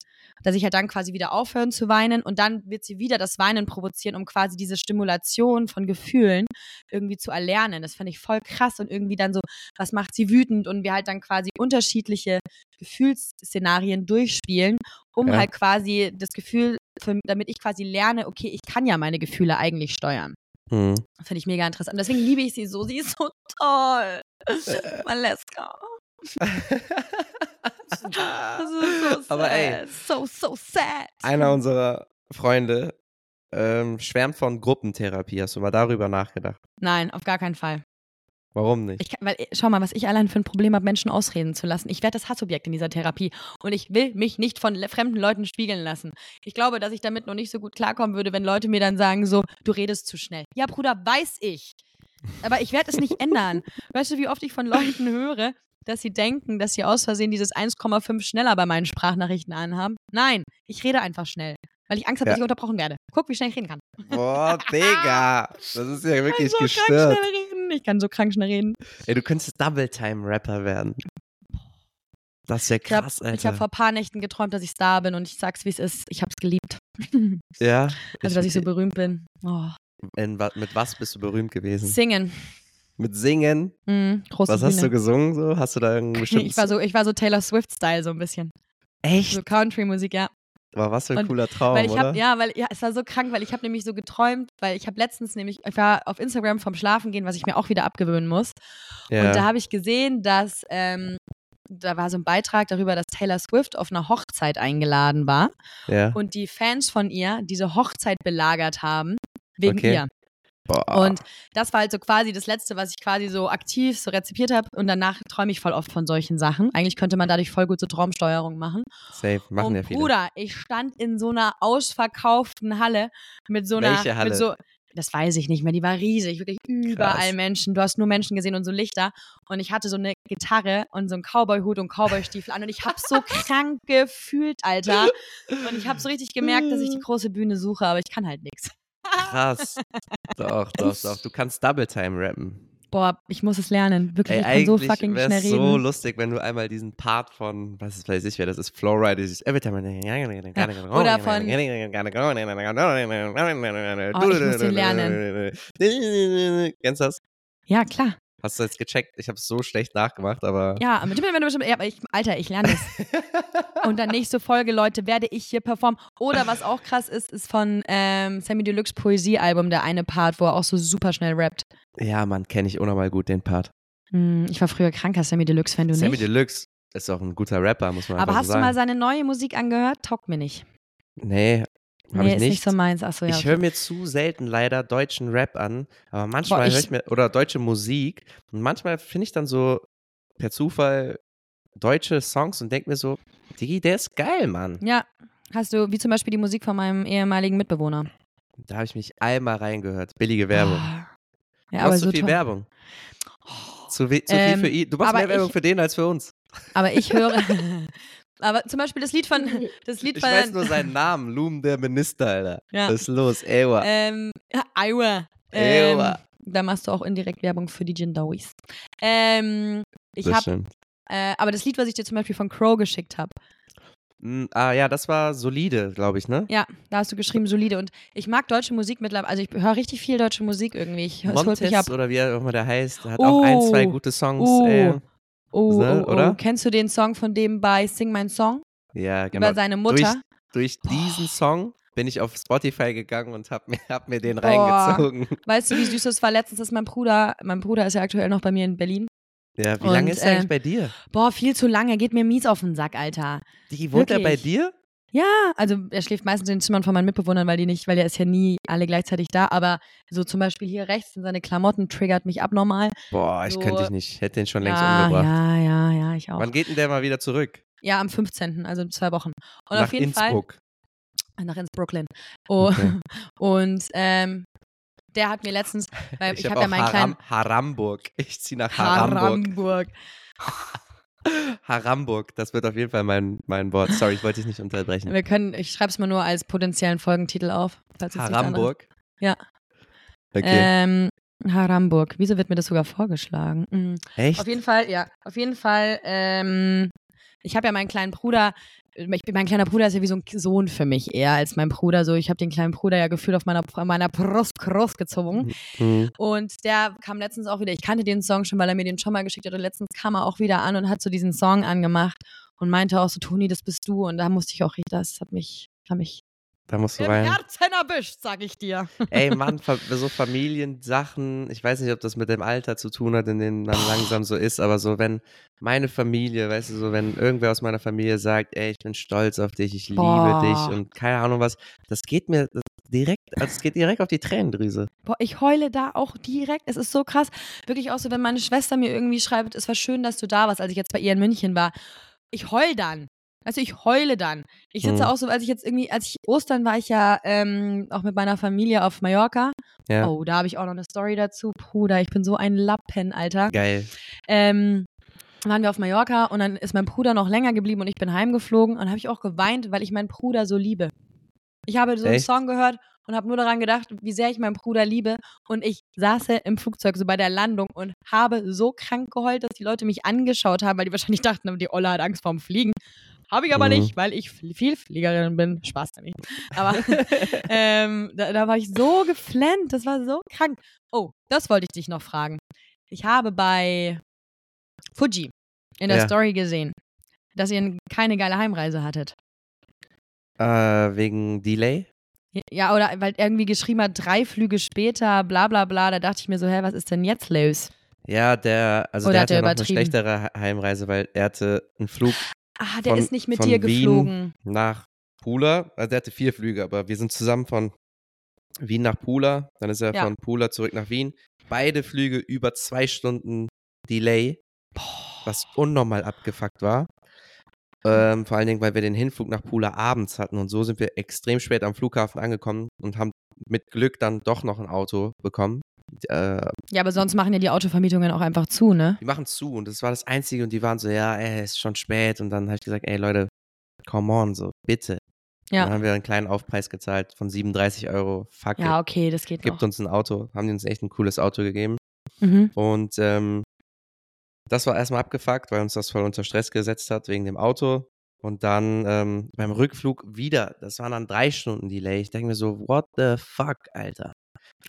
Dass ich halt dann quasi wieder aufhören zu weinen und dann wird sie wieder das Weinen provozieren, um quasi diese Stimulation von Gefühlen irgendwie zu erlernen. Das fand ich voll krass und irgendwie dann so, was macht sie wütend und wir halt dann quasi unterschiedliche Gefühlsszenarien durchspielen, um Ja. halt quasi das Gefühl, für, damit ich quasi lerne, okay, ich kann ja meine Gefühle eigentlich steuern. Hm. Finde ich mega interessant. Deswegen liebe ich sie so. Sie ist so toll. Valeska. Das ist so sad. *laughs* Aber ey. So, so sad. Einer unserer Freunde ähm, schwärmt von Gruppentherapie. Hast du mal darüber nachgedacht? Nein, auf gar keinen Fall. Warum nicht? Ich kann, weil, schau mal, was ich allein für ein Problem habe, Menschen ausreden zu lassen. Ich werde das Hassobjekt in dieser Therapie und ich will mich nicht von fremden Leuten spiegeln lassen. Ich glaube, dass ich damit noch nicht so gut klarkommen würde, wenn Leute mir dann sagen so, du redest zu schnell. Ja, Bruder, weiß ich. Aber ich werde es nicht ändern. Weißt du, wie oft ich von Leuten höre, dass sie denken, dass sie aus Versehen dieses 1,5 schneller bei meinen Sprachnachrichten anhaben? Nein, ich rede einfach schnell, weil ich Angst habe, Ja. dass ich unterbrochen werde. Guck, wie schnell ich reden kann. Boah, Digga. *laughs* Das ist ja wirklich ich kann so krank gestört. schnell reden. Ich kann so krank schnell reden. Ey, du könntest Double-Time-Rapper werden. Das ist ja Ich habe krass, hab Alter. vor ein paar Nächten geträumt, dass ich Star bin und ich sag's, wie es ist. Ich hab's geliebt. ja. *laughs* Also, dass ich so berühmt bin. Oh. in, mit was bist du berühmt gewesen? Singen. Mit Singen? Mhm, Was hast du gesungen so? Hast du da einen *laughs* bestimmten Ich war so, ich war so Taylor Swift-Style so ein bisschen. Echt? So Country-Musik, ja. Aber was für ein Und- cooler Traum, weil ich oder? habe, ja, weil ja, es war so krank, weil ich habe nämlich so geträumt, weil ich habe letztens nämlich, ich war auf Instagram vom Schlafen gehen, was ich mir auch wieder abgewöhnen muss. ja. Und da habe ich gesehen, dass ähm, da war so ein Beitrag darüber, dass Taylor Swift auf einer Hochzeit eingeladen war ja. und die Fans von ihr diese Hochzeit belagert haben wegen Okay. ihr. Boah. Und das war halt so quasi das Letzte, was ich quasi so aktiv so rezipiert habe. Und danach träume ich voll oft von solchen Sachen. Eigentlich könnte man dadurch voll gut so Traumsteuerung machen. Safe, machen und ja viele. Bruder, ich stand in so einer ausverkauften Halle mit so einer. Welche Halle? Mit so, das weiß ich nicht mehr, die war riesig, wirklich überall Krass. Menschen. Du hast nur Menschen gesehen und so Lichter. Und ich hatte so eine Gitarre und so einen Cowboy-Hut und Cowboy-Stiefel an. Und ich habe so *laughs* krank gefühlt, Alter. Und ich habe so richtig gemerkt, dass ich die *laughs* große Bühne suche, aber ich kann halt nichts. Krass. Doch, doch, doch. Du kannst Double Time rappen. Boah, ich muss es lernen. Wirklich, Ey, ich kann so fucking schnell es reden. so lustig, wenn du einmal diesen Part von, was ist, weiß ich, wer das ist, Flowride, dieses time Oder von- Oh, ich muss den lernen. Kennst du das? Ja, klar. Hast du jetzt gecheckt? Ich habe es so schlecht nachgemacht, aber. Ja, aber ja, aber ich, Alter, ich lerne das. *laughs* Und dann nächste Folge, Leute, werde ich hier performen. Oder was auch krass ist, ist von ähm, Sammy Deluxe Poesiealbum der eine Part, wo er auch so super schnell rappt. Ja, Mann, kenne ich unnormal gut den Part. Hm, ich war früher kranker Sammy Deluxe, wenn du Sammy nicht. Deluxe ist auch ein guter Rapper, muss man aber einfach hast so du sagen. mal seine neue Musik angehört? Taugt mir nicht. Nee, habe nee, ich ist nicht. so meins. Achso, ja. Ich okay. höre mir zu selten leider deutschen Rap an, aber manchmal höre ich mir, oder deutsche Musik, und manchmal finde ich dann so per Zufall deutsche Songs und denke mir so, Digi, der ist geil, Mann. Ja, hast du, wie zum Beispiel die Musik von meinem ehemaligen Mitbewohner. Da habe ich mich einmal reingehört. Billige Werbung. Du Ja, aber zu so viel toll. Werbung. Zu, we zu Ähm, viel für ihn. Du machst mehr Werbung ich- für den als für uns. Aber ich höre, *laughs* *laughs* Aber zum Beispiel das Lied von. *laughs* Das Lied Ich von weiß nur seinen Namen, Loom der Minister, Alter. Ja. Was ist los? Ewa. Ähm, Iowa. Ähm, Ewa. da machst du auch indirekt Werbung für die Jindawees. Ähm, ich habe, äh, aber das Lied, was ich dir zum Beispiel von Crow geschickt habe, Mm, Ah ja, das war solide, glaube ich, ne? ja, da hast du geschrieben solide und ich mag deutsche Musik mittlerweile, also ich höre richtig viel deutsche Musik irgendwie. Ich. Montes oder wie auch immer der heißt, hat auch ein, zwei Oh. gute Songs. Oh. Äh, Oh, Ne, oh, oh. oder? Kennst du den Song von dem bei Sing Mein Song? ja, genau. Über seine Mutter? Durch diesen Song bin ich auf Spotify gegangen und hab mir, hab mir den Boah. reingezogen. Weißt du, wie süß das war? Letztens ist mein Bruder, mein Bruder ist ja aktuell noch bei mir in Berlin. Ja, wie Und, lange ist er eigentlich ähm, bei dir? Boah, viel zu lange, er geht mir mies auf den Sack, Alter. Die wohnt er bei wirklich. dir? Ja, also er schläft meistens in den Zimmern von meinen Mitbewohnern, weil die nicht, weil der ist ja nie alle gleichzeitig da. Aber so zum Beispiel hier rechts in seine Klamotten triggert mich abnormal. Boah, ich So. könnte ich nicht. Hätte den schon längst ja, umgebracht. ja, ja, ja, ich auch. Wann geht denn der mal wieder zurück? Ja, am 15., also in zwei Wochen. Und Nach auf jeden Innsbruck. Fall nach ins Brooklyn. Oh, Okay. *laughs* Und ähm, der hat mir letztens, weil ich, Ich, habe habe ja meinen kleinen Haram, Haramburg. Ich ziehe nach Haramburg. Haramburg. *laughs* Haramburg, das wird auf jeden Fall mein, mein Wort. Sorry, ich wollte dich nicht unterbrechen. Wir können, ich schreibe es mal nur als potenziellen Folgentitel auf. Haramburg? Ja. Okay. Ähm, Haramburg. Wieso wird mir das sogar vorgeschlagen? Mhm. Echt? Auf jeden Fall, ja. Auf jeden Fall, ähm, ich habe ja meinen kleinen Bruder, ich, bin- mein kleiner Bruder ist ja wie so ein Sohn für mich eher als mein Bruder. So, ich habe den kleinen Bruder ja gefühlt auf meiner, meiner Brust großgezogen. Hm. Und der kam letztens auch wieder, ich kannte den Song schon, weil er mir den schon mal geschickt hat. Und letztens kam er auch wieder an und hat so diesen Song angemacht und meinte auch so, Toni, das bist du. Und da musste ich auch, richtig- das hat mich, hat mich Da musst du im rein. Herzen erwischt, sag ich dir. *laughs* Ey, Mann, so Familiensachen, ich weiß nicht, ob das mit dem Alter zu tun hat, in dem man langsam so ist, aber so, wenn meine Familie, weißt du, so, wenn irgendwer aus meiner Familie sagt, ey, ich bin stolz auf dich, ich Boah. liebe dich und keine Ahnung was, das geht mir das direkt, also es geht direkt auf die Tränendrüse. Boah, ich heule da auch direkt. Es ist so krass. Wirklich auch so, wenn meine Schwester mir irgendwie schreibt, es war schön, dass du da warst, als ich jetzt bei ihr in München war. Ich heul dann. Also ich heule dann. Ich sitze Mhm. auch so, als ich jetzt irgendwie, als ich Ostern war ich ja ähm, auch mit meiner Familie auf Mallorca. Ja, Oh, da habe ich auch noch eine Story dazu. Bruder, ich bin so ein Lappen, Alter. geil. Ähm, waren wir auf Mallorca und dann ist mein Bruder noch länger geblieben und ich bin heimgeflogen und habe ich auch geweint, weil ich meinen Bruder so liebe. Ich habe so einen Echt? Song gehört und habe nur daran gedacht, wie sehr ich meinen Bruder liebe und ich saß im Flugzeug so bei der Landung und habe so krank geheult, dass die Leute mich angeschaut haben, weil die wahrscheinlich dachten, die Olle hat Angst vorm Fliegen. Habe ich aber Mhm. nicht, weil ich fl- Vielfliegerin bin. Spaß da nicht. Aber *laughs* ähm, da, da war ich so geflennt, das war so krank. Oh, das wollte ich dich noch fragen. Ich habe bei Fuji in der Ja. Story gesehen, dass ihr keine geile Heimreise hattet. Äh, wegen Delay? Ja, oder weil irgendwie geschrieben hat, drei Flüge später, bla bla bla. Da dachte ich mir so, hä, was ist denn jetzt los? Ja, der, also Oder der hat hatte ja noch eine schlechtere He- Heimreise, weil er hatte einen Flug Ah, der Von- ist nicht mit von dir Wien geflogen. nach Pula. Also der hatte vier Flüge, aber wir sind zusammen von Wien nach Pula. Dann ist er Ja. von Pula zurück nach Wien. Beide Flüge über zwei Stunden Delay, was unnormal abgefuckt war. Ähm, vor allen Dingen, weil wir den Hinflug nach Pula abends hatten und so sind wir extrem spät am Flughafen angekommen und haben mit Glück dann doch noch ein Auto bekommen. Äh, Ja, aber sonst machen ja die Autovermietungen auch einfach zu, ne? die machen zu und das war das Einzige und die waren so, ja, ey, ist schon spät und dann habe ich gesagt, ey Leute, come on, so, bitte. Dann Ja. haben wir einen kleinen Aufpreis gezahlt von 37 Euro. Fuck Ja, okay, das geht Gibt noch. uns ein Auto, haben die uns echt ein cooles Auto gegeben. Mhm. Und ähm, das war erstmal abgefuckt, weil uns das voll unter Stress gesetzt hat wegen dem Auto. Und dann ähm, beim Rückflug wieder, das waren dann drei Stunden Delay. Ich denke mir so, what the fuck, Alter.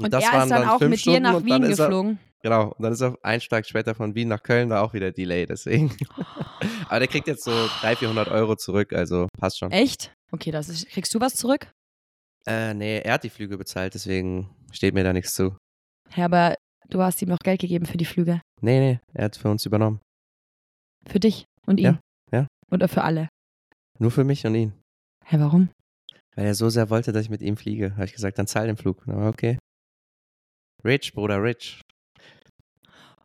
Und das er ist dann auch fünf mit dir Stunden nach und dann Wien ist er- geflogen. Genau, und dann ist er einen Schlag später von Wien nach Köln, war auch wieder Delay, deswegen. *laughs* Aber der kriegt jetzt so 300, 400 Euro zurück, also passt schon. Echt? Okay, das ist, kriegst du was zurück? Äh, nee, er hat die Flüge bezahlt, deswegen steht mir da nichts zu. Ja, aber du hast ihm noch Geld gegeben für die Flüge. Nee, nee, er hat für uns übernommen. Für dich und ihn. Ja, ja. Oder für alle. Nur für mich und ihn. Hä, warum? Weil er so sehr wollte, dass ich mit ihm fliege. Habe ich gesagt, dann zahl den Flug. Aber okay. Rich, Bruder, rich.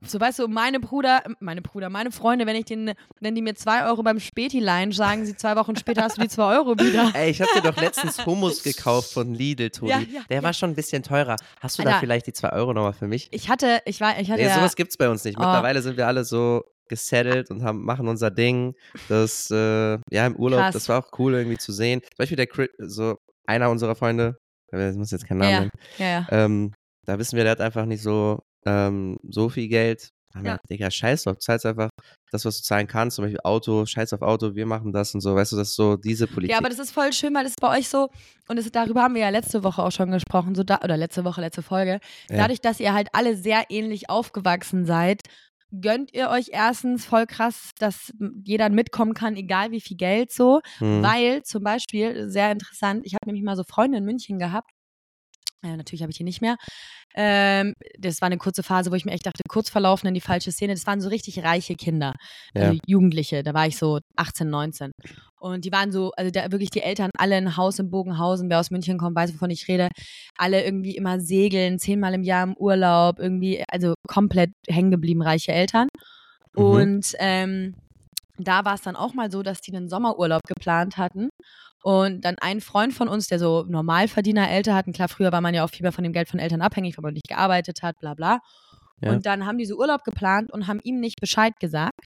So, weißt du, meine Bruder, meine Bruder, meine Freunde, wenn ich den, wenn die mir zwei Euro beim Späti leihen, sagen sie zwei Wochen später hast du die zwei Euro wieder. *laughs* Ey, ich habe dir doch letztens *laughs* Hummus gekauft von Lidl, Toni. Ja, ja, Der ja. war schon ein bisschen teurer. Hast du da Alter. vielleicht die zwei Euro nochmal für mich? Ich hatte, ich war, ich hatte Nee, ja, sowas gibt's bei uns nicht. Oh. Mittlerweile sind wir alle so gesettelt und haben, machen unser Ding. Das, äh, ja, im Urlaub, Krass. das war auch cool irgendwie zu sehen. Zum Beispiel der, so einer unserer Freunde, ich muss jetzt keinen Namen Ja, nennen, ja, ja. ähm, da wissen wir, der hat einfach nicht so, ähm, so viel Geld. Haben wir, Ja. Digga, scheiß drauf, zahlst einfach das, was du zahlen kannst, zum Beispiel Auto, scheiß auf Auto, wir machen das und so, weißt du, das ist so diese Politik. Ja, aber das ist voll schön, weil das ist bei euch so, und das, darüber haben wir ja letzte Woche auch schon gesprochen, so da, oder letzte Woche, letzte Folge. Ja. Dadurch, dass ihr halt alle sehr ähnlich aufgewachsen seid, gönnt ihr euch erstens voll krass, dass jeder mitkommen kann, egal wie viel Geld so. Hm. Weil zum Beispiel, sehr interessant, ich habe nämlich mal so Freunde in München gehabt. Äh, natürlich habe ich die nicht mehr. Ähm, das war eine kurze Phase, wo ich mir echt dachte, kurz verlaufen in die falsche Szene. Das waren so richtig reiche Kinder, Ja. also Jugendliche. Da war ich so 18, 19. Und die waren so, also da wirklich die Eltern alle ein Haus in Bogenhausen. Wer aus München kommt, weiß, wovon ich rede. Alle irgendwie immer segeln, zehnmal im Jahr im Urlaub, irgendwie, also komplett hängen geblieben, reiche Eltern. Mhm. Und ähm, da war es dann auch mal so, dass die einen Sommerurlaub geplant hatten. Und dann ein Freund von uns, der so Normalverdiener älter hatten, klar, früher war man ja auch viel mehr von dem Geld von Eltern abhängig, weil man nicht gearbeitet hat, bla bla. Ja. Und dann haben die so Urlaub geplant und haben ihm nicht Bescheid gesagt.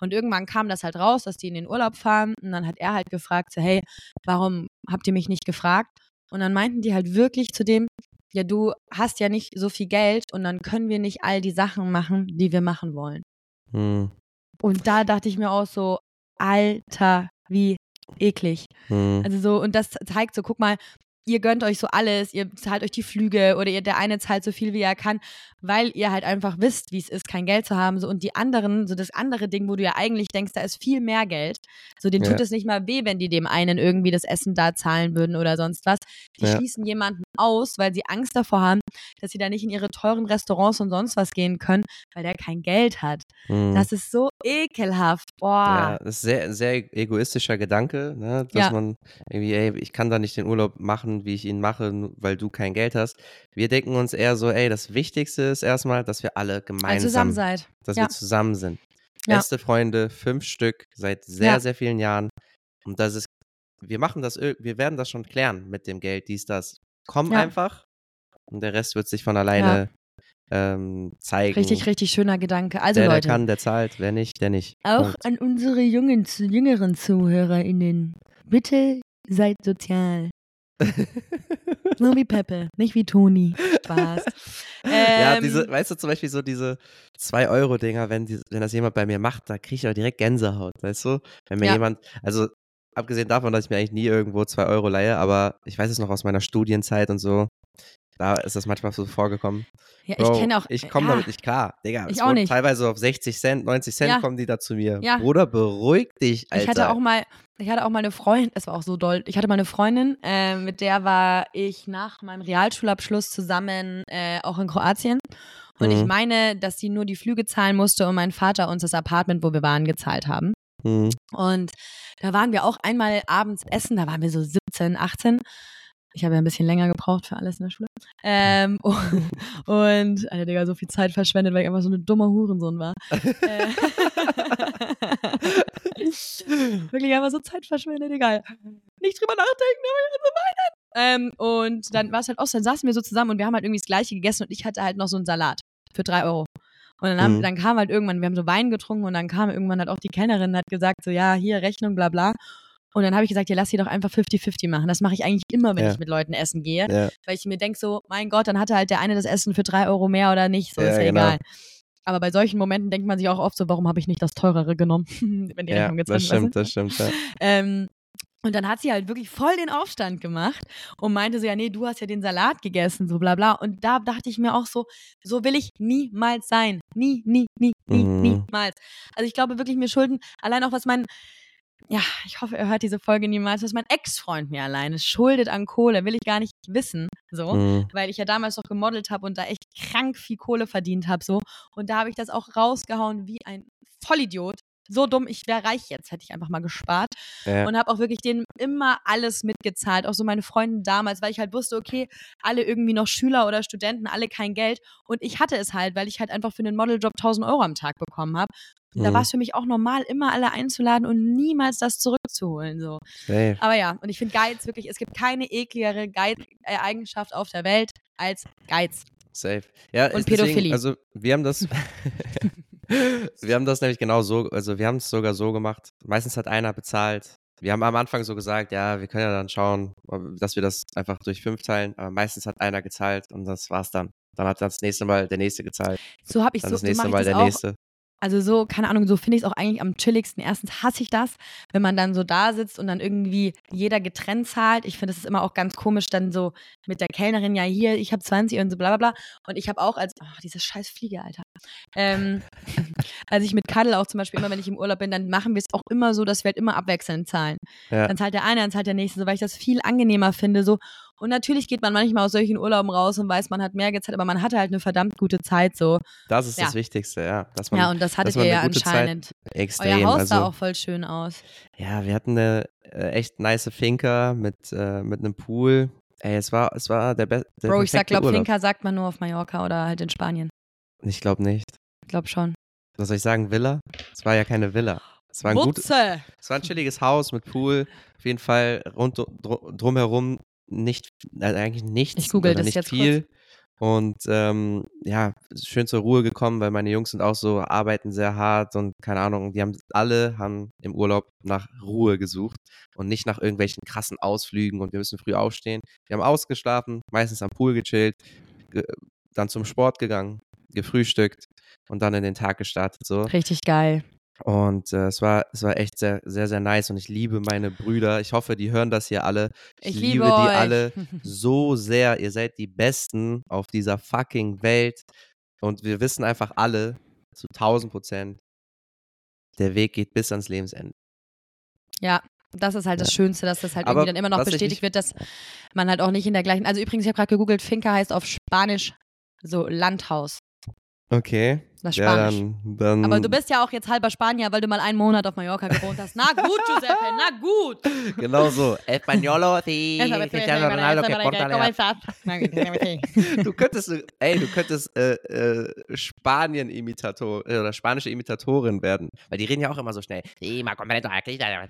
Und irgendwann kam das halt raus, dass die in den Urlaub fahren. Und dann hat er halt gefragt, so, hey, warum habt ihr mich nicht gefragt? Und dann meinten die halt wirklich zu dem, ja, du hast ja nicht so viel Geld und dann können wir nicht all die Sachen machen, die wir machen wollen. Hm. Und da dachte ich mir auch so, Alter, wie eklig. Hm. Also so, und das zeigt so, guck mal, ihr gönnt euch so alles, ihr zahlt euch die Flüge oder ihr, der eine zahlt so viel, wie er kann, weil ihr halt einfach wisst, wie es ist, kein Geld zu haben. So, und die anderen, so das andere Ding, wo du ja eigentlich denkst, da ist viel mehr Geld. So, denen tut Ja. es nicht mal weh, wenn die dem einen irgendwie das Essen da zahlen würden oder sonst was. Die Ja. schließen jemanden aus, weil sie Angst davor haben, dass sie da nicht in ihre teuren Restaurants und sonst was gehen können, weil der kein Geld hat. Hm. Das ist so ekelhaft. Ja, Boah. das ist sehr, sehr egoistischer Gedanke, ne? dass Ja. man irgendwie, ey, ich kann da nicht den Urlaub machen, wie ich ihn mache, weil du kein Geld hast. Wir denken uns eher so, ey, das Wichtigste ist erstmal, dass wir alle gemeinsam, zusammen seid. dass Ja. wir zusammen sind. Ja. Beste Freunde, fünf Stück, seit sehr, Ja. sehr vielen Jahren. Und das ist, wir machen das, ir- wir werden das schon klären mit dem Geld, dies, das. Komm Ja. einfach und der Rest wird sich von alleine ähm, zeigen. Richtig, richtig schöner Gedanke. Also der, Leute, der kann, der zahlt, wer nicht, der nicht. auch Punkt. an unsere jungen, jüngeren ZuhörerInnen, bitte seid sozial. *laughs* so wie Peppe, nicht wie Toni. Spaß. *laughs* Ja, Ähm, diese, weißt du, zum Beispiel so diese 2-Euro-Dinger, wenn, die, wenn das jemand bei mir macht, da kriege ich auch direkt Gänsehaut, weißt du? Wenn mir Ja. jemand, also abgesehen davon, dass ich mir eigentlich nie irgendwo 2 Euro leihe, aber ich weiß es noch aus meiner Studienzeit und so, da ist das manchmal so vorgekommen. ja, Bro, ich kenne auch. Ich komme ja, damit nicht klar, Digga. Ich auch nicht. Teilweise auf 60 Cent, 90 Cent Ja. kommen die da zu mir. Ja. Bruder, beruhig dich, Alter. Ich hatte auch mal, ich hatte auch mal eine Freundin, es war auch so doll. Ich hatte mal eine Freundin, äh, mit der war ich nach meinem Realschulabschluss zusammen äh, auch in Kroatien. Und ich Mhm. meine, dass sie nur die Flüge zahlen musste und mein Vater uns das Apartment, wo wir waren, gezahlt haben. Hm. Und da waren wir auch einmal abends essen, da waren wir so 17, 18. Ich habe ja ein bisschen länger gebraucht für alles in der Schule. Ähm, *laughs* und, Alter, Digga, so viel Zeit verschwendet, weil ich einfach so eine dumme Hurensohn war. Äh, *laughs* Wirklich einfach so Zeit verschwendet, egal. Nicht drüber nachdenken, aber ich so weinen. Ähm, und dann war es halt auch so, dann saßen wir so zusammen und wir haben halt irgendwie das Gleiche gegessen und ich hatte halt noch so einen Salat für drei Euro. Und dann, haben, Mhm. dann kam halt irgendwann, wir haben so Wein getrunken und dann kam irgendwann halt auch die Kellnerin und hat gesagt, so ja, hier Rechnung, bla bla. Und dann habe ich gesagt, ja, lass sie doch einfach 50-50 machen. Das mache ich eigentlich immer, wenn Ja. ich mit Leuten essen gehe. Ja. Weil ich mir denke so, mein Gott, dann hatte halt der eine das Essen für drei Euro mehr oder nicht. So Ja, ist ja genau. egal. Aber bei solchen Momenten denkt man sich auch oft so, warum habe ich nicht das teurere genommen, *laughs* wenn die Rechnung gezahlt das stimmt, das stimmt. Ja. ähm, und dann hat sie halt wirklich voll den Aufstand gemacht und meinte so, ja, nee, du hast ja den Salat gegessen, so bla bla. Und da dachte ich mir auch so, so will ich niemals sein. Nie, nie, nie, nie, Mhm. niemals. Also ich glaube wirklich, mir schulden, allein auch was mein, ja, ich hoffe, er hört diese Folge niemals, was mein Ex-Freund mir alleine schuldet an Kohle, will ich gar nicht wissen, so. Hm. Weil ich ja damals noch gemodelt habe und da echt krank viel Kohle verdient habe, so. Und da habe ich das auch rausgehauen wie ein Vollidiot. So dumm, ich wäre reich jetzt, hätte ich einfach mal gespart Ja. und habe auch wirklich denen immer alles mitgezahlt, auch so meine Freunde damals, weil ich halt wusste, okay, alle irgendwie noch Schüler oder Studenten, alle kein Geld und ich hatte es halt, weil ich halt einfach für einen Modeljob 1000 Euro am Tag bekommen habe. Und da Mhm. war es für mich auch normal, immer alle einzuladen und niemals das zurückzuholen. So. Safe. Aber ja, und ich finde Geiz wirklich, es gibt keine ekligere Geiz äh, Eigenschaft auf der Welt als Geiz. Safe. Ja, Und ist deswegen, Pädophilie. Also, wir haben das. *laughs* *laughs* Wir haben das nämlich genau so, also wir haben es sogar so gemacht. Meistens hat einer bezahlt. Wir haben am Anfang so gesagt, ja, wir können ja dann schauen, dass wir das einfach durch fünf teilen. Aber meistens hat einer gezahlt und das war's dann. Dann hat das nächste Mal der nächste gezahlt. So habe ich Dann so, das nächste Mal der auch. nächste. Also so, keine Ahnung, so finde ich es auch eigentlich am chilligsten. Erstens hasse ich das, wenn man dann so da sitzt und dann irgendwie jeder getrennt zahlt. Ich finde, es ist immer auch ganz komisch, dann so mit der Kellnerin, ja hier, ich habe 20 und so bla bla bla. Und ich habe auch als, oh, diese scheiß Fliege, Alter. Ähm, *laughs* als ich mit Kadel auch zum Beispiel immer, wenn ich im Urlaub bin, dann machen wir es auch immer so, dass wir halt immer abwechselnd zahlen. Ja. Dann zahlt der eine, dann zahlt der nächste, so, weil ich das viel angenehmer finde. So. Und natürlich geht man manchmal aus solchen Urlauben raus und weiß, man hat mehr gezahlt, aber man hatte halt eine verdammt gute Zeit so. Das ist Ja. das Wichtigste, ja. Dass man Ja, und das hattet ihr ja Zeit- anscheinend. extrem. Euer Haus also, sah auch voll schön aus. Ja, wir hatten eine äh, echt nice Finca mit, äh, mit einem Pool. Ey, es war, es war der beste. Bro, ich sag, glaub, Urlaub. Finca sagt man nur auf Mallorca oder halt in Spanien. Ich glaube nicht. Ich glaub schon. Was soll ich sagen? Villa? Es war ja keine Villa. Es war ein gutes, Wutze! es war ein chilliges Haus mit Pool. Auf jeden Fall rund, dr drumherum nicht, also eigentlich nichts. Ich google das nicht jetzt viel. Und ähm, ja, schön zur Ruhe gekommen, weil meine Jungs sind auch so, arbeiten sehr hart und keine Ahnung, die haben alle haben im Urlaub nach Ruhe gesucht und nicht nach irgendwelchen krassen Ausflügen und wir müssen früh aufstehen. Wir haben ausgeschlafen, meistens am Pool gechillt, ge dann zum Sport gegangen, gefrühstückt und dann in den Tag gestartet so. Richtig geil. Und äh, es war es war echt sehr sehr sehr nice und ich liebe meine Brüder. Ich hoffe, die hören das hier alle. Ich, Ich liebe liebe die alle *laughs* so sehr. Ihr seid die Besten auf dieser fucking Welt. Und wir wissen einfach alle zu 1000 Prozent, der Weg geht bis ans Lebensende. Ja, das ist halt das. Schönste, dass das halt Aber irgendwie dann immer noch bestätigt wird, dass man halt auch nicht in der gleichen. Also übrigens, ich habe gerade gegoogelt, Finca heißt auf Spanisch so Landhaus. Okay. Das ist Ja, Spanisch. dann, dann, Aber du bist ja auch jetzt halber Spanier, weil du mal einen Monat auf Mallorca gewohnt hast. Na gut, *laughs* Giuseppe, na gut. Genau so. Españolo, sí. *laughs* Cristiano Ronaldo, que porta la- *laughs* Du könntest, ey, du könntest äh, äh, Spanien-Imitator äh, oder spanische Imitatorin werden. Weil die reden ja auch immer so schnell. Sí, ma completo, aquí Ja,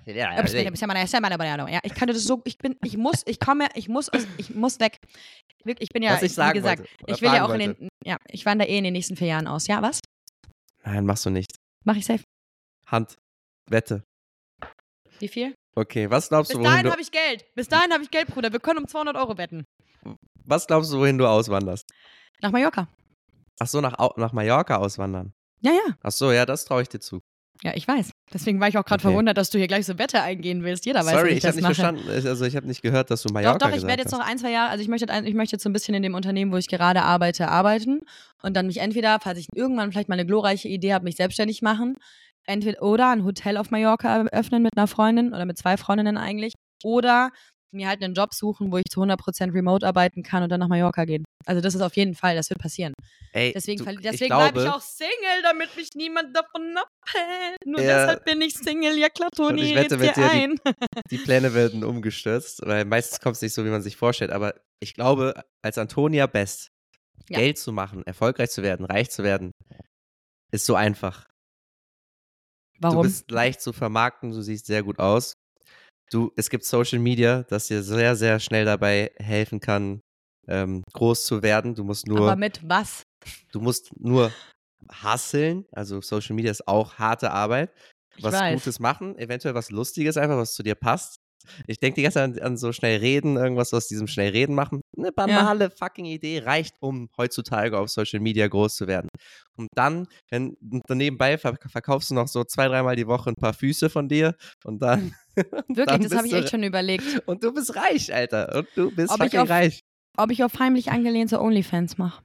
ich kann das so, ich bin, ich muss, ich komme, ich muss, ich muss weg. Ich bin ja, ich wie gesagt, ich will ja auch in den, ja, ich wandere eh in den nächsten vier Jahren aus. Ja, was? Nein, machst du nicht. Mach ich safe. Hand. Wette. Wie viel? Okay, was glaubst Bis du, wohin dahin du, habe ich Geld. Bis dahin habe ich Geld, Bruder. Wir können um 200 Euro wetten. was glaubst du, wohin du auswanderst? Nach Mallorca. Ach so, nach, Au- nach Mallorca auswandern. Ja, ja. Ach so, ja, das traue ich dir zu. Ja, ich weiß. Deswegen war ich auch gerade Okay. verwundert, dass du hier gleich so Wette eingehen willst. Jeder weiß, Sorry, ich, ich habe nicht mache. verstanden. Also ich habe nicht gehört, dass du Mallorca Doch, doch, ich werde jetzt noch ein, zwei Jahre, also ich möchte, ich möchte jetzt so ein bisschen in dem Unternehmen, wo ich gerade arbeite, arbeiten und dann mich entweder, falls ich irgendwann vielleicht mal eine glorreiche Idee habe, mich selbstständig machen, entweder oder ein Hotel auf Mallorca eröffnen mit einer Freundin oder mit zwei Freundinnen eigentlich oder mir halt einen Job suchen, wo ich zu 100% remote arbeiten kann und dann nach Mallorca gehen. Also das ist auf jeden Fall, das wird passieren. Ey, Deswegen, du, deswegen bleibe ich auch Single, damit mich niemand davon abhält. Nur Ja. deshalb bin ich Single. Ja klar, Und Toni, ich wette mit dir, die- ein. *laughs* die Pläne werden umgestürzt, weil meistens kommt es nicht so, wie man sich vorstellt. Aber ich glaube, als Antonia Best Ja. Geld zu machen, erfolgreich zu werden, reich zu werden, ist so einfach. Du Warum? bist leicht zu vermarkten, du siehst sehr gut aus. Du, es gibt Social Media, das dir sehr, sehr schnell dabei helfen kann, ähm, groß zu werden. Du musst nur, Aber mit was? du musst nur hustlen. Also Social Media ist auch harte Arbeit. Ich was weiß. Gutes machen, eventuell was Lustiges, einfach was zu dir passt. Ich denke die ganze Zeit an, an so schnell reden, irgendwas aus diesem schnell reden machen. Eine banale fucking Idee reicht, um heutzutage auf Social Media groß zu werden. Und dann, wenn nebenbei ver verkaufst du noch so zwei, dreimal die Woche ein paar Füße von dir und dann. *laughs* und Wirklich, dann das habe ich echt schon überlegt. Und du bist reich, Alter. Und du bist Ob ich fucking auf- reich. Ob ich auf heimlich angelehnte OnlyFans mache.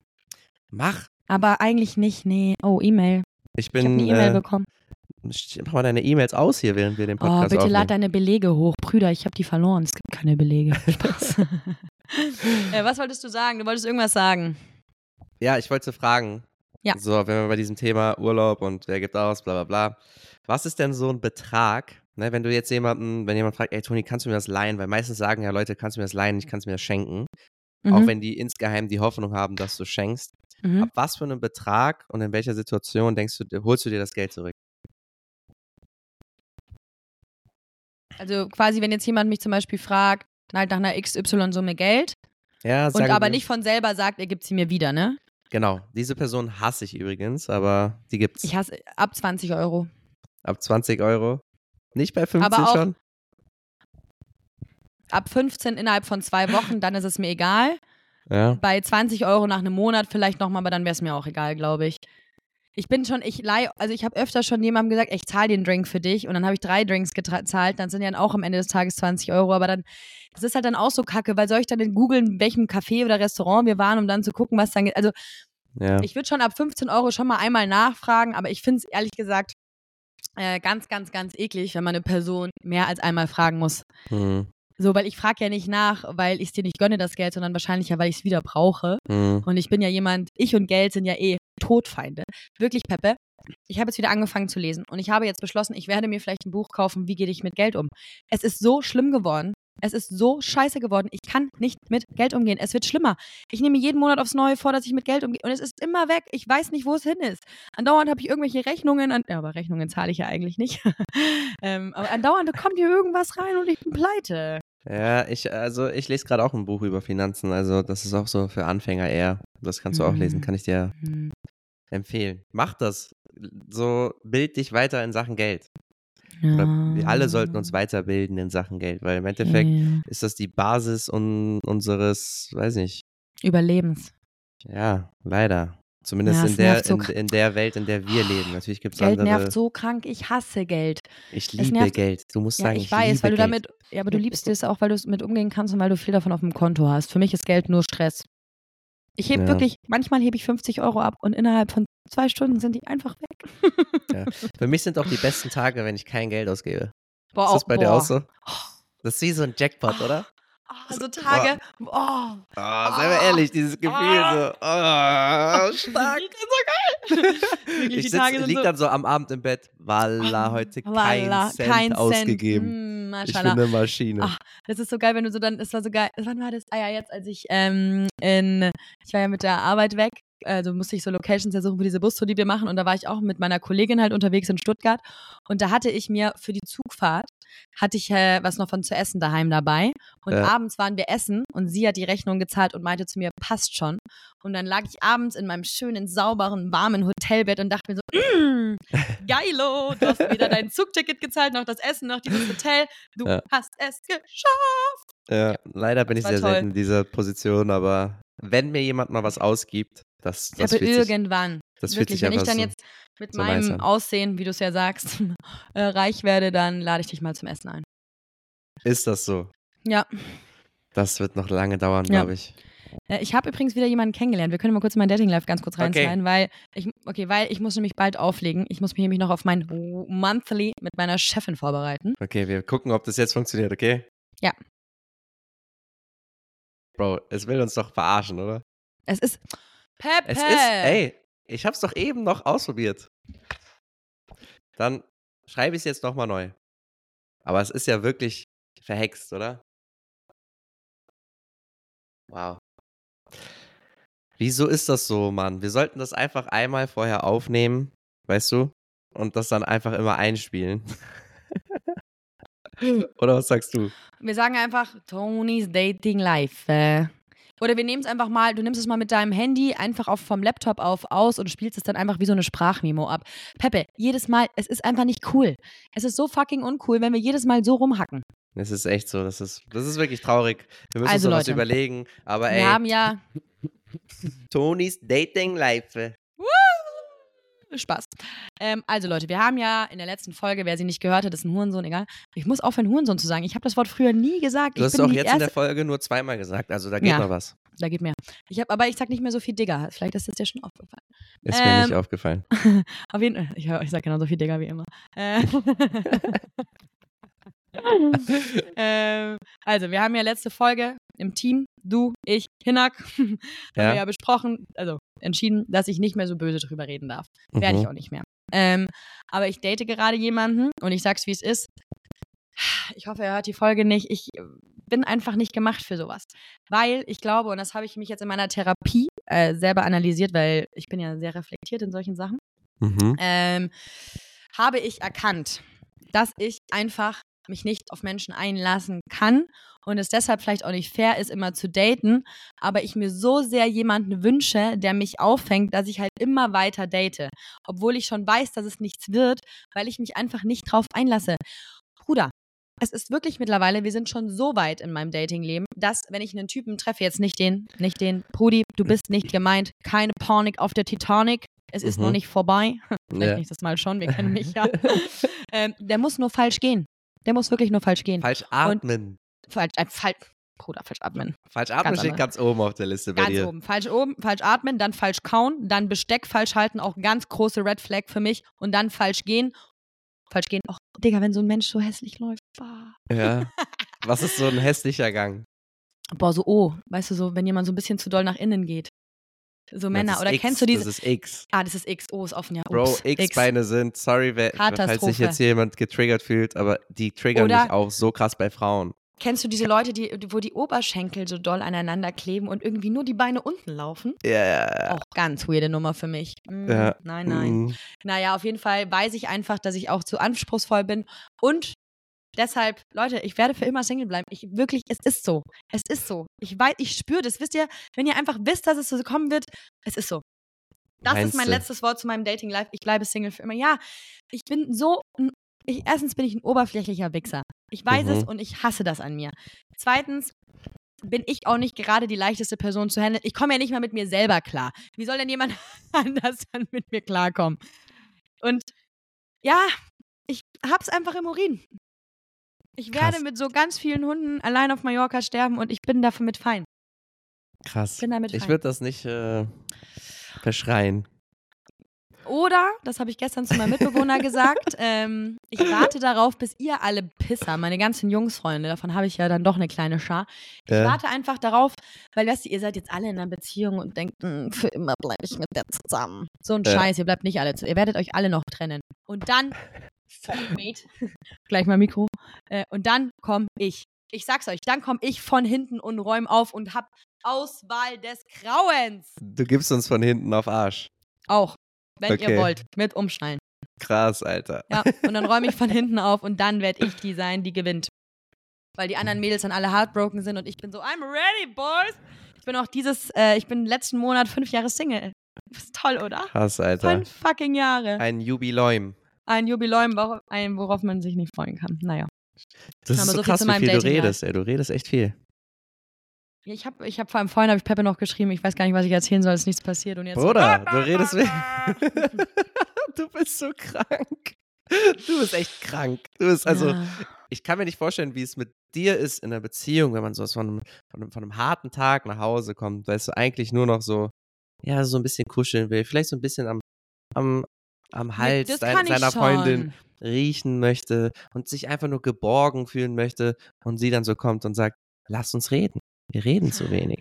Mach. Aber eigentlich nicht, nee. Oh, E-Mail. Ich Ich habe bin. eine E-Mail äh, bekommen. mach mal deine E-Mails aus hier, während wir den Oh, Podcast bitte aufnehmen. lad deine Belege hoch. Brüder, ich habe die verloren. Es gibt keine Belege. *laughs* Spaß. *laughs* *laughs* äh, was wolltest du sagen? Du wolltest irgendwas sagen. Ja, ich wollte fragen. Ja. So, wenn wir bei diesem Thema Urlaub und wer gibt aus, bla bla bla. Was ist denn so ein Betrag, ne, wenn du jetzt jemanden, wenn jemand fragt, ey Toni, kannst du mir das leihen? Weil meistens sagen ja Leute, kannst du mir das leihen, ich kann es mir das schenken. Auch Mhm. wenn die insgeheim die Hoffnung haben, dass du schenkst. Mhm. Ab was für einem Betrag und in welcher Situation denkst du, holst du dir das Geld zurück? Also quasi, wenn jetzt jemand mich zum Beispiel fragt, halt nach einer XY-Summe Geld Ja, und aber wir- nicht von selber sagt, er gibt sie mir wieder, ne? Genau, diese Person hasse ich übrigens, aber die gibt's. Ich hasse ab 20 Euro. Ab 20 Euro. Nicht bei 15 Aber auch- schon? Ab 15 innerhalb von zwei Wochen, dann ist es mir egal. Ja. Bei 20 Euro nach einem Monat vielleicht nochmal, aber dann wäre es mir auch egal, glaube ich. Ich bin schon, ich leih, also ich habe öfter schon jemandem gesagt, ich zahle den Drink für dich und dann habe ich drei Drinks gezahlt, dann sind ja dann auch am Ende des Tages 20 Euro, aber dann, das ist halt dann auch so kacke, weil soll ich dann googeln, in welchem Café oder Restaurant wir waren, um dann zu gucken, was dann, ge- also ja. ich würde schon ab 15 Euro schon mal einmal nachfragen, aber ich finde es ehrlich gesagt äh, ganz, ganz, ganz eklig, wenn man eine Person mehr als einmal fragen muss. Hm. So, weil ich frage ja nicht nach, weil ich es dir nicht gönne, das Geld, sondern wahrscheinlich ja, weil ich es wieder brauche. Hm. Und ich bin ja jemand, ich und Geld sind ja eh Todfeinde. Wirklich, Peppe. Ich habe jetzt wieder angefangen zu lesen und ich habe jetzt beschlossen, ich werde mir vielleicht ein Buch kaufen, wie gehe ich mit Geld um. Es ist so schlimm geworden. Es ist so scheiße geworden. Ich kann nicht mit Geld umgehen. Es wird schlimmer. Ich nehme mir jeden Monat aufs Neue vor, dass ich mit Geld umgehe. Und es ist immer weg. Ich weiß nicht, wo es hin ist. Andauernd habe ich irgendwelche Rechnungen. An ja, aber Rechnungen zahle ich ja eigentlich nicht. *laughs* ähm, aber andauernd kommt hier irgendwas rein und ich bin pleite. Ja, ich, also ich lese gerade auch ein Buch über Finanzen, also das ist auch so für Anfänger eher. Das kannst du auch lesen, Mhm. kann ich dir Hm. empfehlen. Mach das. So bild dich weiter in Sachen Geld. Oder wir alle sollten uns weiterbilden in Sachen Geld, weil im Endeffekt Ja. ist das die Basis un unseres, weiß nicht, Überlebens. ja, leider. Zumindest Ja, in der, so in, in der Welt, in der wir leben. Natürlich gibt es Geld andere. nervt so krank. Ich hasse Geld. ich liebe nervt- Geld. Du musst Ja, sagen, ich, ich, weiß, liebe weil du Geld. damit, ja, aber du liebst es auch, weil du es mit umgehen kannst und weil du viel davon auf dem Konto hast. Für mich ist Geld nur Stress. Ich hebe Ja. wirklich, manchmal hebe ich 50 Euro ab und innerhalb von zwei Stunden sind die einfach weg. *laughs* Für mich sind auch die besten Tage, wenn ich kein Geld ausgebe. Boah, ist das bei dir boah. auch so? Das ist wie so ein Jackpot, oder? Ah, so Tage. Oh. Ah, sei mal ehrlich, dieses Gefühl so. Ah, stark. *laughs* Wirklich, Ich die sitz, Tage sind lieg so- dann so am Abend im Bett. Walla, heute kein Wallah, Cent kein ausgegeben. Cent. Mm, Ich bin eine Maschine. Das ist so geil, wenn du so dann, es war so geil, wann war das? Ah ja, jetzt, als ich ähm, in, ich war ja mit der Arbeit weg, also musste ich so Locations ja suchen für diese Bustour, die wir machen und da war ich auch mit meiner Kollegin halt unterwegs in Stuttgart und da hatte ich mir für die Zugfahrt, hatte ich äh, was noch von zu essen daheim dabei und Ja. abends waren wir essen und sie hat die Rechnung gezahlt und meinte zu mir, passt schon und dann lag ich abends in meinem schönen, sauberen, warmen Hotelbett und dachte mir so, mm, *laughs* geilo, du hast wieder dein Zugticket gezahlt, noch das Essen, noch dieses Hotel, du Ja. hast es geschafft. Ja, leider bin ich sehr toll. selten in dieser Position, aber wenn mir jemand mal was ausgibt, das, das, aber fühlt, sich, irgendwann, das fühlt wirklich, sich wenn ich dann so. jetzt mit so meinem nice. Aussehen, wie du es ja sagst, *laughs* äh, reich werde, dann lade ich dich mal zum Essen ein. Ist das so? Ja. Das wird noch lange dauern, Ja. glaube ich. Ich habe übrigens wieder jemanden kennengelernt. Wir können mal kurz in mein Dating Life ganz kurz Okay. reinschneiden, weil ich okay, weil ich muss nämlich bald auflegen. Ich muss mich nämlich noch auf mein Monthly mit meiner Chefin vorbereiten. Okay, wir gucken, ob das jetzt funktioniert, okay? Ja. Bro, es will uns doch verarschen, oder? Es ist Pepe. Es ist, ey, ich hab's doch eben noch ausprobiert. Dann schreibe ich es jetzt nochmal neu. Aber es ist ja wirklich verhext, oder? Wow. Wieso ist das so, Mann? Wir sollten das einfach einmal vorher aufnehmen, weißt du? Und das dann einfach immer einspielen. *laughs* *laughs* oder was sagst du? Wir sagen einfach Tonys Dating Life. Äh. Oder wir nehmen es einfach mal, du nimmst es mal mit deinem Handy einfach auf, vom Laptop auf aus und spielst es dann einfach wie so eine Sprachmemo ab. Peppe, jedes Mal, es ist einfach nicht cool. Es ist so fucking uncool, wenn wir jedes Mal so rumhacken. Das ist echt so, das ist, das ist wirklich traurig. Wir müssen Also, uns noch was Leute. überlegen. Aber ey, Wir haben ja Tonys Dating Life. Spaß. Ähm, also Leute, wir haben ja in der letzten Folge, wer sie nicht gehört hat, ist ein Hurensohn, egal. Ich muss aufhören, Hurensohn zu sagen. Ich habe das Wort früher nie gesagt. Du ich hast bin auch jetzt erste, in der Folge nur zweimal gesagt, also da geht Ja. noch was. Da geht mehr. Ich hab, aber ich sag nicht mehr so viel Digger. Vielleicht ist das dir schon aufgefallen. Ist mir nicht Ähm, aufgefallen. *laughs* Auf jeden Fall. Ich, ich sag genauso viel Digger wie immer. Äh, *laughs* *laughs* ähm, also, wir haben ja letzte Folge im Team, du, ich, Hinak, *laughs* haben wir Ja. besprochen, also entschieden, dass ich nicht mehr so böse drüber reden darf. Werde ich Mhm. auch nicht mehr. Ähm, aber ich date gerade jemanden und ich sag's, wie es ist. Ich hoffe, er hört die Folge nicht. Ich äh, bin einfach nicht gemacht für sowas. Weil ich glaube, und das habe ich mich jetzt in meiner Therapie äh, selber analysiert, weil ich bin ja sehr reflektiert in solchen Sachen Mhm. ähm, habe ich erkannt, dass ich einfach mich nicht auf Menschen einlassen kann und es deshalb vielleicht auch nicht fair ist, immer zu daten, aber ich mir so sehr jemanden wünsche, der mich auffängt, dass ich halt immer weiter date, obwohl ich schon weiß, dass es nichts wird, weil ich mich einfach nicht drauf einlasse. Bruder, es ist wirklich mittlerweile, wir sind schon so weit in meinem Datingleben, dass, wenn ich einen Typen treffe, jetzt nicht den, nicht den, Brudi, du bist nicht gemeint, keine Panik auf der Titanic, es ist Mhm. noch nicht vorbei. *laughs* Vielleicht Ja. nächstes Mal schon, wir kennen mich ja. *laughs* ähm, der muss nur falsch gehen. Der muss wirklich nur falsch gehen. Falsch atmen. Falsch, äh, falsch, Bruder, falsch atmen. Falsch atmen Ganz steht anders. ganz oben auf der Liste bei Ganz dir. oben. Falsch oben, falsch atmen, dann falsch kauen, dann Besteck falsch halten, auch ganz große Red Flag für mich. Und dann falsch gehen. Falsch gehen. Och, Digga, wenn so ein Mensch so hässlich läuft. Bah. Ja. *laughs* Was ist so ein hässlicher Gang? Boah, so oh, weißt du, so, wenn jemand so ein bisschen zu doll nach innen geht. So Männer. Oder X, kennst du diese. Das ist X. ah, das ist X. Oh, ist offen, ja. Bro, Ups, X-Beine sind, sorry, wer, falls sich jetzt hier jemand getriggert fühlt, aber die triggern Oder- mich auch so krass bei Frauen. Kennst du diese Leute, die, wo die Oberschenkel so doll aneinander kleben und irgendwie nur die Beine unten laufen? Ja, ja, ja. Auch ganz weirde Nummer für mich. Mm, Ja. Nein, nein. Mhm. Naja, auf jeden Fall weiß ich einfach, dass ich auch zu anspruchsvoll bin. Und deshalb, Leute, ich werde für immer Single bleiben. Ich wirklich, es ist so. Es ist so. Ich weiß, ich spüre das. Wisst ihr, wenn ihr einfach wisst, dass es so kommen wird, es ist so. Das ist Meinst mein du? letztes Wort zu meinem Dating-Life. Ich bleibe Single für immer. Ja, ich bin so. Ich, erstens bin ich ein oberflächlicher Wichser. Ich weiß Mhm. es und ich hasse das an mir. Zweitens bin ich auch nicht gerade die leichteste Person zu handeln. Ich komme ja nicht mal mit mir selber klar. Wie soll denn jemand *laughs* anders dann mit mir klarkommen? Und ja, ich hab's einfach im Urin. Ich werde Krass. mit so ganz vielen Hunden allein auf Mallorca sterben und ich bin dafür mit fein. Krass. bin damit Ich fein. würde das nicht äh, verschreien. Oder, das habe ich gestern zu meinem Mitbewohner *laughs* gesagt, ähm, ich warte darauf, bis ihr alle Pisser, meine ganzen Jungsfreunde, davon habe ich ja dann doch eine kleine Schar, ich Ja. warte einfach darauf, weil weißt du, ihr seid jetzt alle in einer Beziehung und denkt, "Mm, für immer bleibe ich mit der zusammen. So ein Ja. Scheiß, ihr bleibt nicht alle zusammen. Ihr werdet euch alle noch trennen. Und dann, *laughs* fuck, mate, *laughs* gleich mal Mikro, äh, und dann komme ich. Ich sag's euch, dann komme ich von hinten und räume auf und hab Auswahl des Grauens. Du gibst uns von hinten auf Arsch. Auch, wenn Okay. ihr wollt, mit Umschnallen. Krass, Alter. Ja, und dann räume ich von *laughs* hinten auf und dann werde ich die sein, die gewinnt. Weil die anderen Mädels dann alle heartbroken sind und ich bin so, I'm ready, boys. Ich bin auch dieses, äh, ich bin letzten Monat fünf Jahre Single. Ist toll, oder? Krass, Alter. Fünf fucking Jahre. Ein Jubiläum. Ein Jubiläum, ein, worauf man sich nicht freuen kann. Naja. Das ist Aber so so krass, wie viel du redest, ey. Du redest echt viel. Ich habe ich hab vor allem vorhin, habe ich Peppe noch geschrieben, ich weiß gar nicht, was ich erzählen soll, ist nichts passiert. Und jetzt Bruder, *laughs* du redest *laughs* du bist so krank. Du bist echt krank. Du bist also. Ja. Ich kann mir nicht vorstellen, wie es mit dir ist in einer Beziehung, wenn man so aus von einem, von einem, von einem harten Tag nach Hause kommt, weißt du, eigentlich nur noch so, ja, so ein bisschen kuscheln will, vielleicht so ein bisschen am, am, am Hals das dein, kann ich seiner. Freundin riechen möchte und sich einfach nur geborgen fühlen möchte und sie dann so kommt und sagt, lass uns reden. Wir reden zu wenig.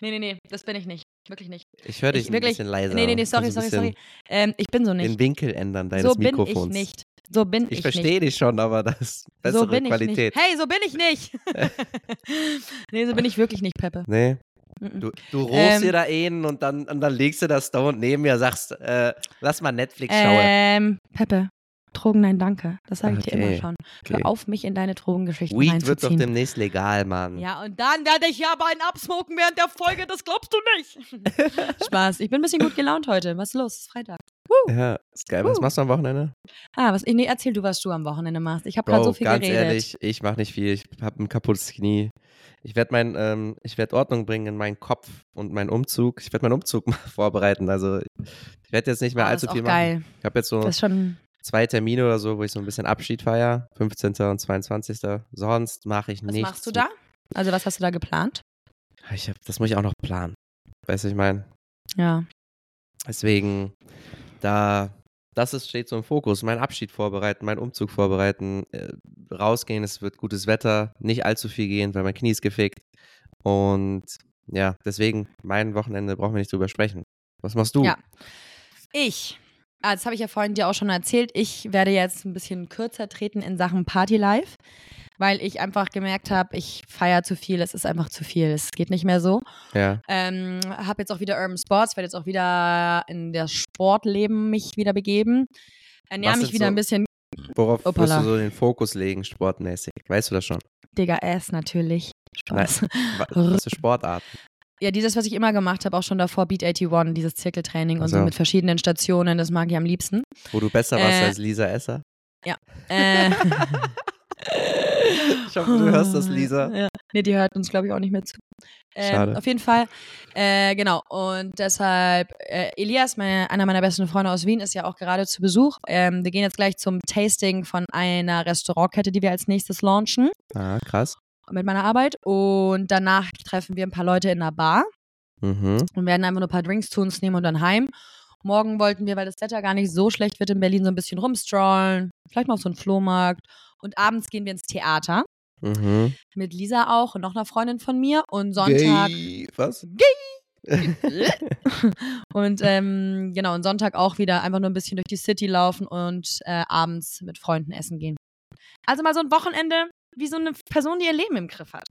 Nee, nee, nee, das bin ich nicht. Wirklich nicht. Ich höre dich Ich ein wirklich- bisschen leiser. Nee, nee, nee, sorry, ein sorry, sorry. Ähm, ich bin so nicht. Den Winkel ändern deines so bin Mikrofons. ich nicht. So bin ich, Ich verstehe dich schon, aber das ist bessere so bin Qualität. ich nicht. Hey, so bin ich nicht. *laughs* nee, so bin ich wirklich nicht, Peppe. Nee, du, du rohst Ähm. dir da einen und dann, und dann legst du das Stone neben mir, sagst, äh, lass mal Netflix schauen. Ähm, Peppe, Drogen, nein, danke. Das sage ich dir immer Okay, schon. okay. Hör auf, mich in deine Drogengeschichten Weed wird doch demnächst legal, Mann. Ja, und dann werde ich ja aber einen absmoken während der Folge, das glaubst du nicht. *laughs* Spaß, ich bin ein bisschen gut gelaunt heute. Was ist los? Es ist Freitag. Ja, ist geil. Was Uh. machst du am Wochenende? Ah, was, nee, erzähl du, was du am Wochenende machst. Ich habe gerade so viel ganz geredet. ehrlich, ich mach nicht viel. Ich habe ein kaputtes Knie. Ich werde mein, ähm, ich werde Ordnung bringen in meinen Kopf und meinen Umzug. Ich werde meinen Umzug mal *laughs* vorbereiten. Also ich werde jetzt nicht mehr Ah, allzu viel auch machen. geil. Ich habe jetzt so Das ist schon. Zwei Termine oder so, wo ich so ein bisschen Abschied feiere. 15. und 22. Sonst mache ich Was nichts. machst du da? Also, was hast du da geplant? Ich hab, das muss ich auch noch planen. Weißt du, ich meine? Ja. Deswegen, da, das ist, steht so im Fokus. Mein Abschied vorbereiten, meinen Umzug vorbereiten, äh, rausgehen, es wird gutes Wetter, nicht allzu viel gehen, weil mein Knie ist gefickt. Und ja, deswegen, mein Wochenende brauchen wir nicht drüber sprechen. Was machst du? Ja. Ich, ah, das habe ich ja vorhin dir auch schon erzählt, ich werde jetzt ein bisschen kürzer treten in Sachen Party Life, weil ich einfach gemerkt habe, ich feiere zu viel, es ist einfach zu viel, es geht nicht mehr so. Ja. Ähm, habe jetzt auch wieder Urban Sports, werde jetzt auch wieder in das Sportleben mich wieder begeben. Ernähre mich wieder so- ein bisschen Worauf wirst Hoppala. du so den Fokus legen, sportmäßig? Weißt du das schon? Digga, S natürlich. Spaß. *laughs* Wa- Was für Sportarten? Ja, dieses, was ich immer gemacht habe, auch schon davor, Beat 81, dieses Zirkeltraining und so. Ach so. mit verschiedenen Stationen, das mag ich am liebsten. Wo du besser warst Äh, als Lisa Esser? Äh, *laughs* Ich hoffe, du hörst das, Lisa. Ja. Nee, die hört uns, glaube ich, auch nicht mehr zu. Ähm, Schade. Auf jeden Fall. Äh, genau. Und deshalb, äh, Elias, meine, einer meiner besten Freunde aus Wien, ist ja auch gerade zu Besuch. Ähm, wir gehen jetzt gleich zum Tasting von einer Restaurantkette, die wir als nächstes launchen Ah, krass. Mit meiner Arbeit. Und danach treffen wir ein paar Leute in einer Bar Mhm. und werden einfach nur ein paar Drinks zu uns nehmen und dann heim. Morgen wollten wir, weil das Wetter gar nicht so schlecht wird in Berlin, so ein bisschen rumstrollen. Vielleicht mal auf so einen Flohmarkt. Und abends gehen wir ins Theater. Mhm. Mit Lisa auch und noch einer Freundin von mir. Und Sonntag. Gay. Was? *laughs* *laughs* und ähm, genau, und Sonntag auch wieder einfach nur ein bisschen durch die City laufen und äh, abends mit Freunden essen gehen. Also mal so ein Wochenende wie so eine Person, die ihr Leben im Griff hat.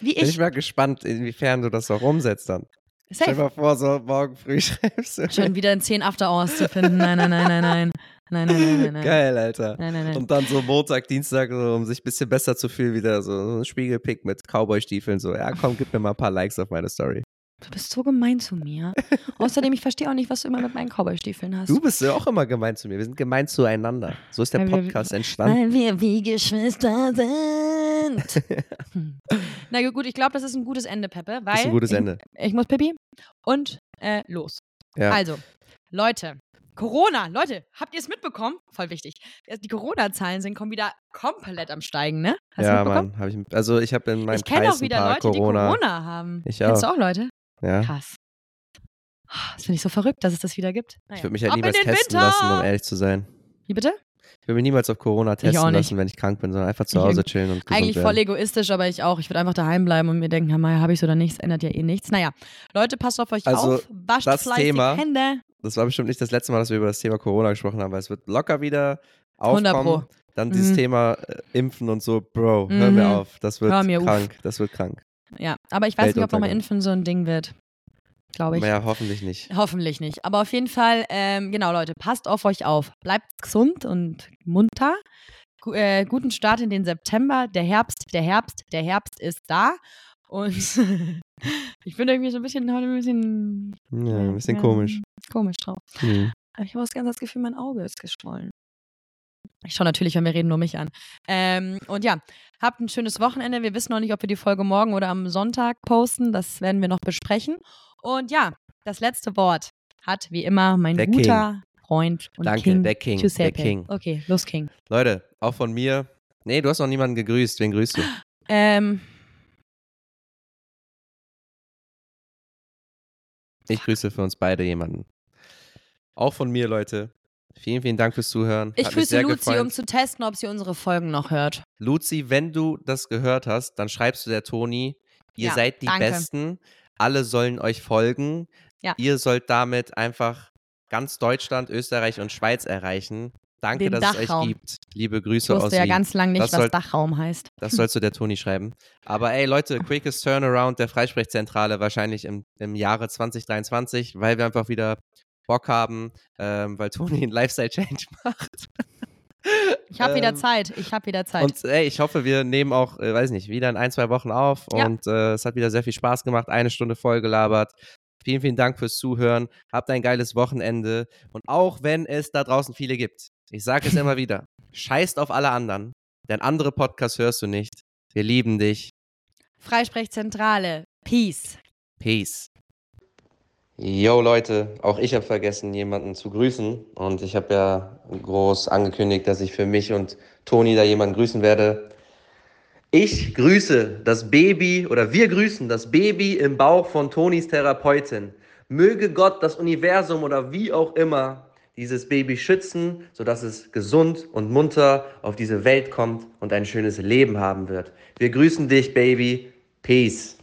Wie Bin ich ich. mal gespannt, inwiefern du das auch umsetzt dann. Stell dir Safe. mal vor, so morgen früh *laughs* schreibst du. Schon wieder in 10 After-Hours zu finden. Nein, nein, nein, nein, nein. Nein, nein, nein, nein, nein. Geil, Alter. Nein, nein, nein. Und dann so Montag, Dienstag, so, um sich ein bisschen besser zu fühlen, wieder so, so ein Spiegelpick mit Cowboy-Stiefeln. So, ja, komm, gib mir mal ein paar Likes auf meine Story. Du bist so gemein zu mir. *laughs* Außerdem, ich verstehe auch nicht, was du immer mit meinen Cowboy-Stiefeln hast. Du bist ja auch immer gemein zu mir. Wir sind gemein zueinander. So ist der Weil wir- Podcast entstanden. Weil wir wie Geschwister sind. Hm. Na gut, ich glaube, das ist ein gutes Ende, Peppe. Weil ist ein gutes ich, Ende. Ich muss Pipi und äh, los. Ja. Also, Leute, Corona, Leute, habt ihr es mitbekommen? Voll wichtig. Die Corona-Zahlen sind kommen wieder komplett am Steigen, ne? Hast ja? Mann. Hab ich, also, ich habe in meinem Ich kenne Kreis auch ein wieder paar Leute, Corona. die Corona haben. Ich Kennst auch. du auch Leute? Ja. Krass. Das finde ich so verrückt, dass es das wieder gibt. Ich Naja. würde mich halt Ab in niemals testen Winter! lassen, um ehrlich zu sein. Wie bitte? Ich würde mich niemals auf Corona testen nicht. lassen, wenn ich krank bin, sondern einfach zu Ich Hause chillen und Eigentlich werden. voll egoistisch, aber ich auch. Ich würde einfach daheim bleiben und mir denken, ja, habe ich so oder nichts, ändert ja eh nichts. Naja, Leute, passt auf euch Also, auf, wascht das fleißig Thema- Hände. Das war bestimmt nicht das letzte Mal, dass wir über das Thema Corona gesprochen haben, weil es wird locker wieder 100 aufkommen. Pro. Dann dieses Mhm. Thema äh, Impfen und so, Bro, hör mir Mhm. auf. Das wird mir auf. krank. Das wird krank. Ja, aber ich weiß nicht, ob nochmal. Impfen so ein Ding wird. Glaube ich. Naja, hoffentlich nicht. Hoffentlich nicht. Aber auf jeden Fall, ähm, genau, Leute, passt auf euch auf. Bleibt gesund und munter. Gu äh, guten Start in den September. Der Herbst, der Herbst, der Herbst ist da. Und *laughs* ich bin irgendwie so ein bisschen heute ein bisschen, Ja, ein bisschen ja, komisch. komisch drauf. Hm. Aber ich habe das ganze das Gefühl, mein Auge ist geschwollen. Ich schaue natürlich, wenn wir reden, nur mich an. Ähm, und ja, habt ein schönes Wochenende. Wir wissen noch nicht, ob wir die Folge morgen oder am Sonntag posten. Das werden wir noch besprechen. Und ja, das letzte Wort hat wie immer mein Der guter Freund und Danke, King der King, Giuseppe. der King. Okay, los King. Leute, auch von mir. Nee, du hast noch niemanden gegrüßt. Wen grüßt du? Ähm, Ich grüße für uns beide jemanden. Auch von mir, Leute. Vielen, vielen Dank fürs Zuhören. ich Hat grüße Luzi, gefreut. um zu testen, ob sie unsere Folgen noch hört. Luzi, wenn du das gehört hast, dann schreibst du der Toni, ihr Ja, seid die danke. Besten, alle sollen euch folgen. Ja. Ihr sollt damit einfach ganz Deutschland, Österreich und Schweiz erreichen. Danke, Den dass es euch Dachraum. gibt. Liebe Ich Grüße aus wusste ja Wien. ganz lang nicht, Das was soll- Dachraum heißt. Das sollst du der Toni schreiben. Aber ey, Leute, *laughs* quickest Turnaround der Freisprechzentrale wahrscheinlich im, im Jahre 2023, weil wir einfach wieder Bock haben, ähm, weil Toni einen Lifestyle-Change *laughs* macht. Ich habe wieder Ähm, Zeit. Ich habe wieder Zeit. Und ey, ich hoffe, wir nehmen auch, äh, weiß nicht, wieder in ein, zwei Wochen auf. Ja. Und äh, es hat wieder sehr viel Spaß gemacht. Eine Stunde voll gelabert. Vielen, vielen Dank fürs Zuhören. Habt ein geiles Wochenende. Und auch wenn es da draußen viele gibt, ich sage es immer wieder, *laughs* scheißt auf alle anderen, denn andere Podcasts hörst du nicht. Wir lieben dich. Freisprechzentrale. Peace. Peace. Yo Leute, auch ich habe vergessen, jemanden zu grüßen. Und ich habe ja groß angekündigt, dass ich für mich und Toni da jemanden grüßen werde. Ich grüße das Baby oder wir grüßen das Baby im Bauch von Tonis Therapeutin. Möge Gott das Universum oder wie auch immer dieses Baby schützen, sodass es gesund und munter auf diese Welt kommt und ein schönes Leben haben wird. Wir grüßen dich, Baby. Peace.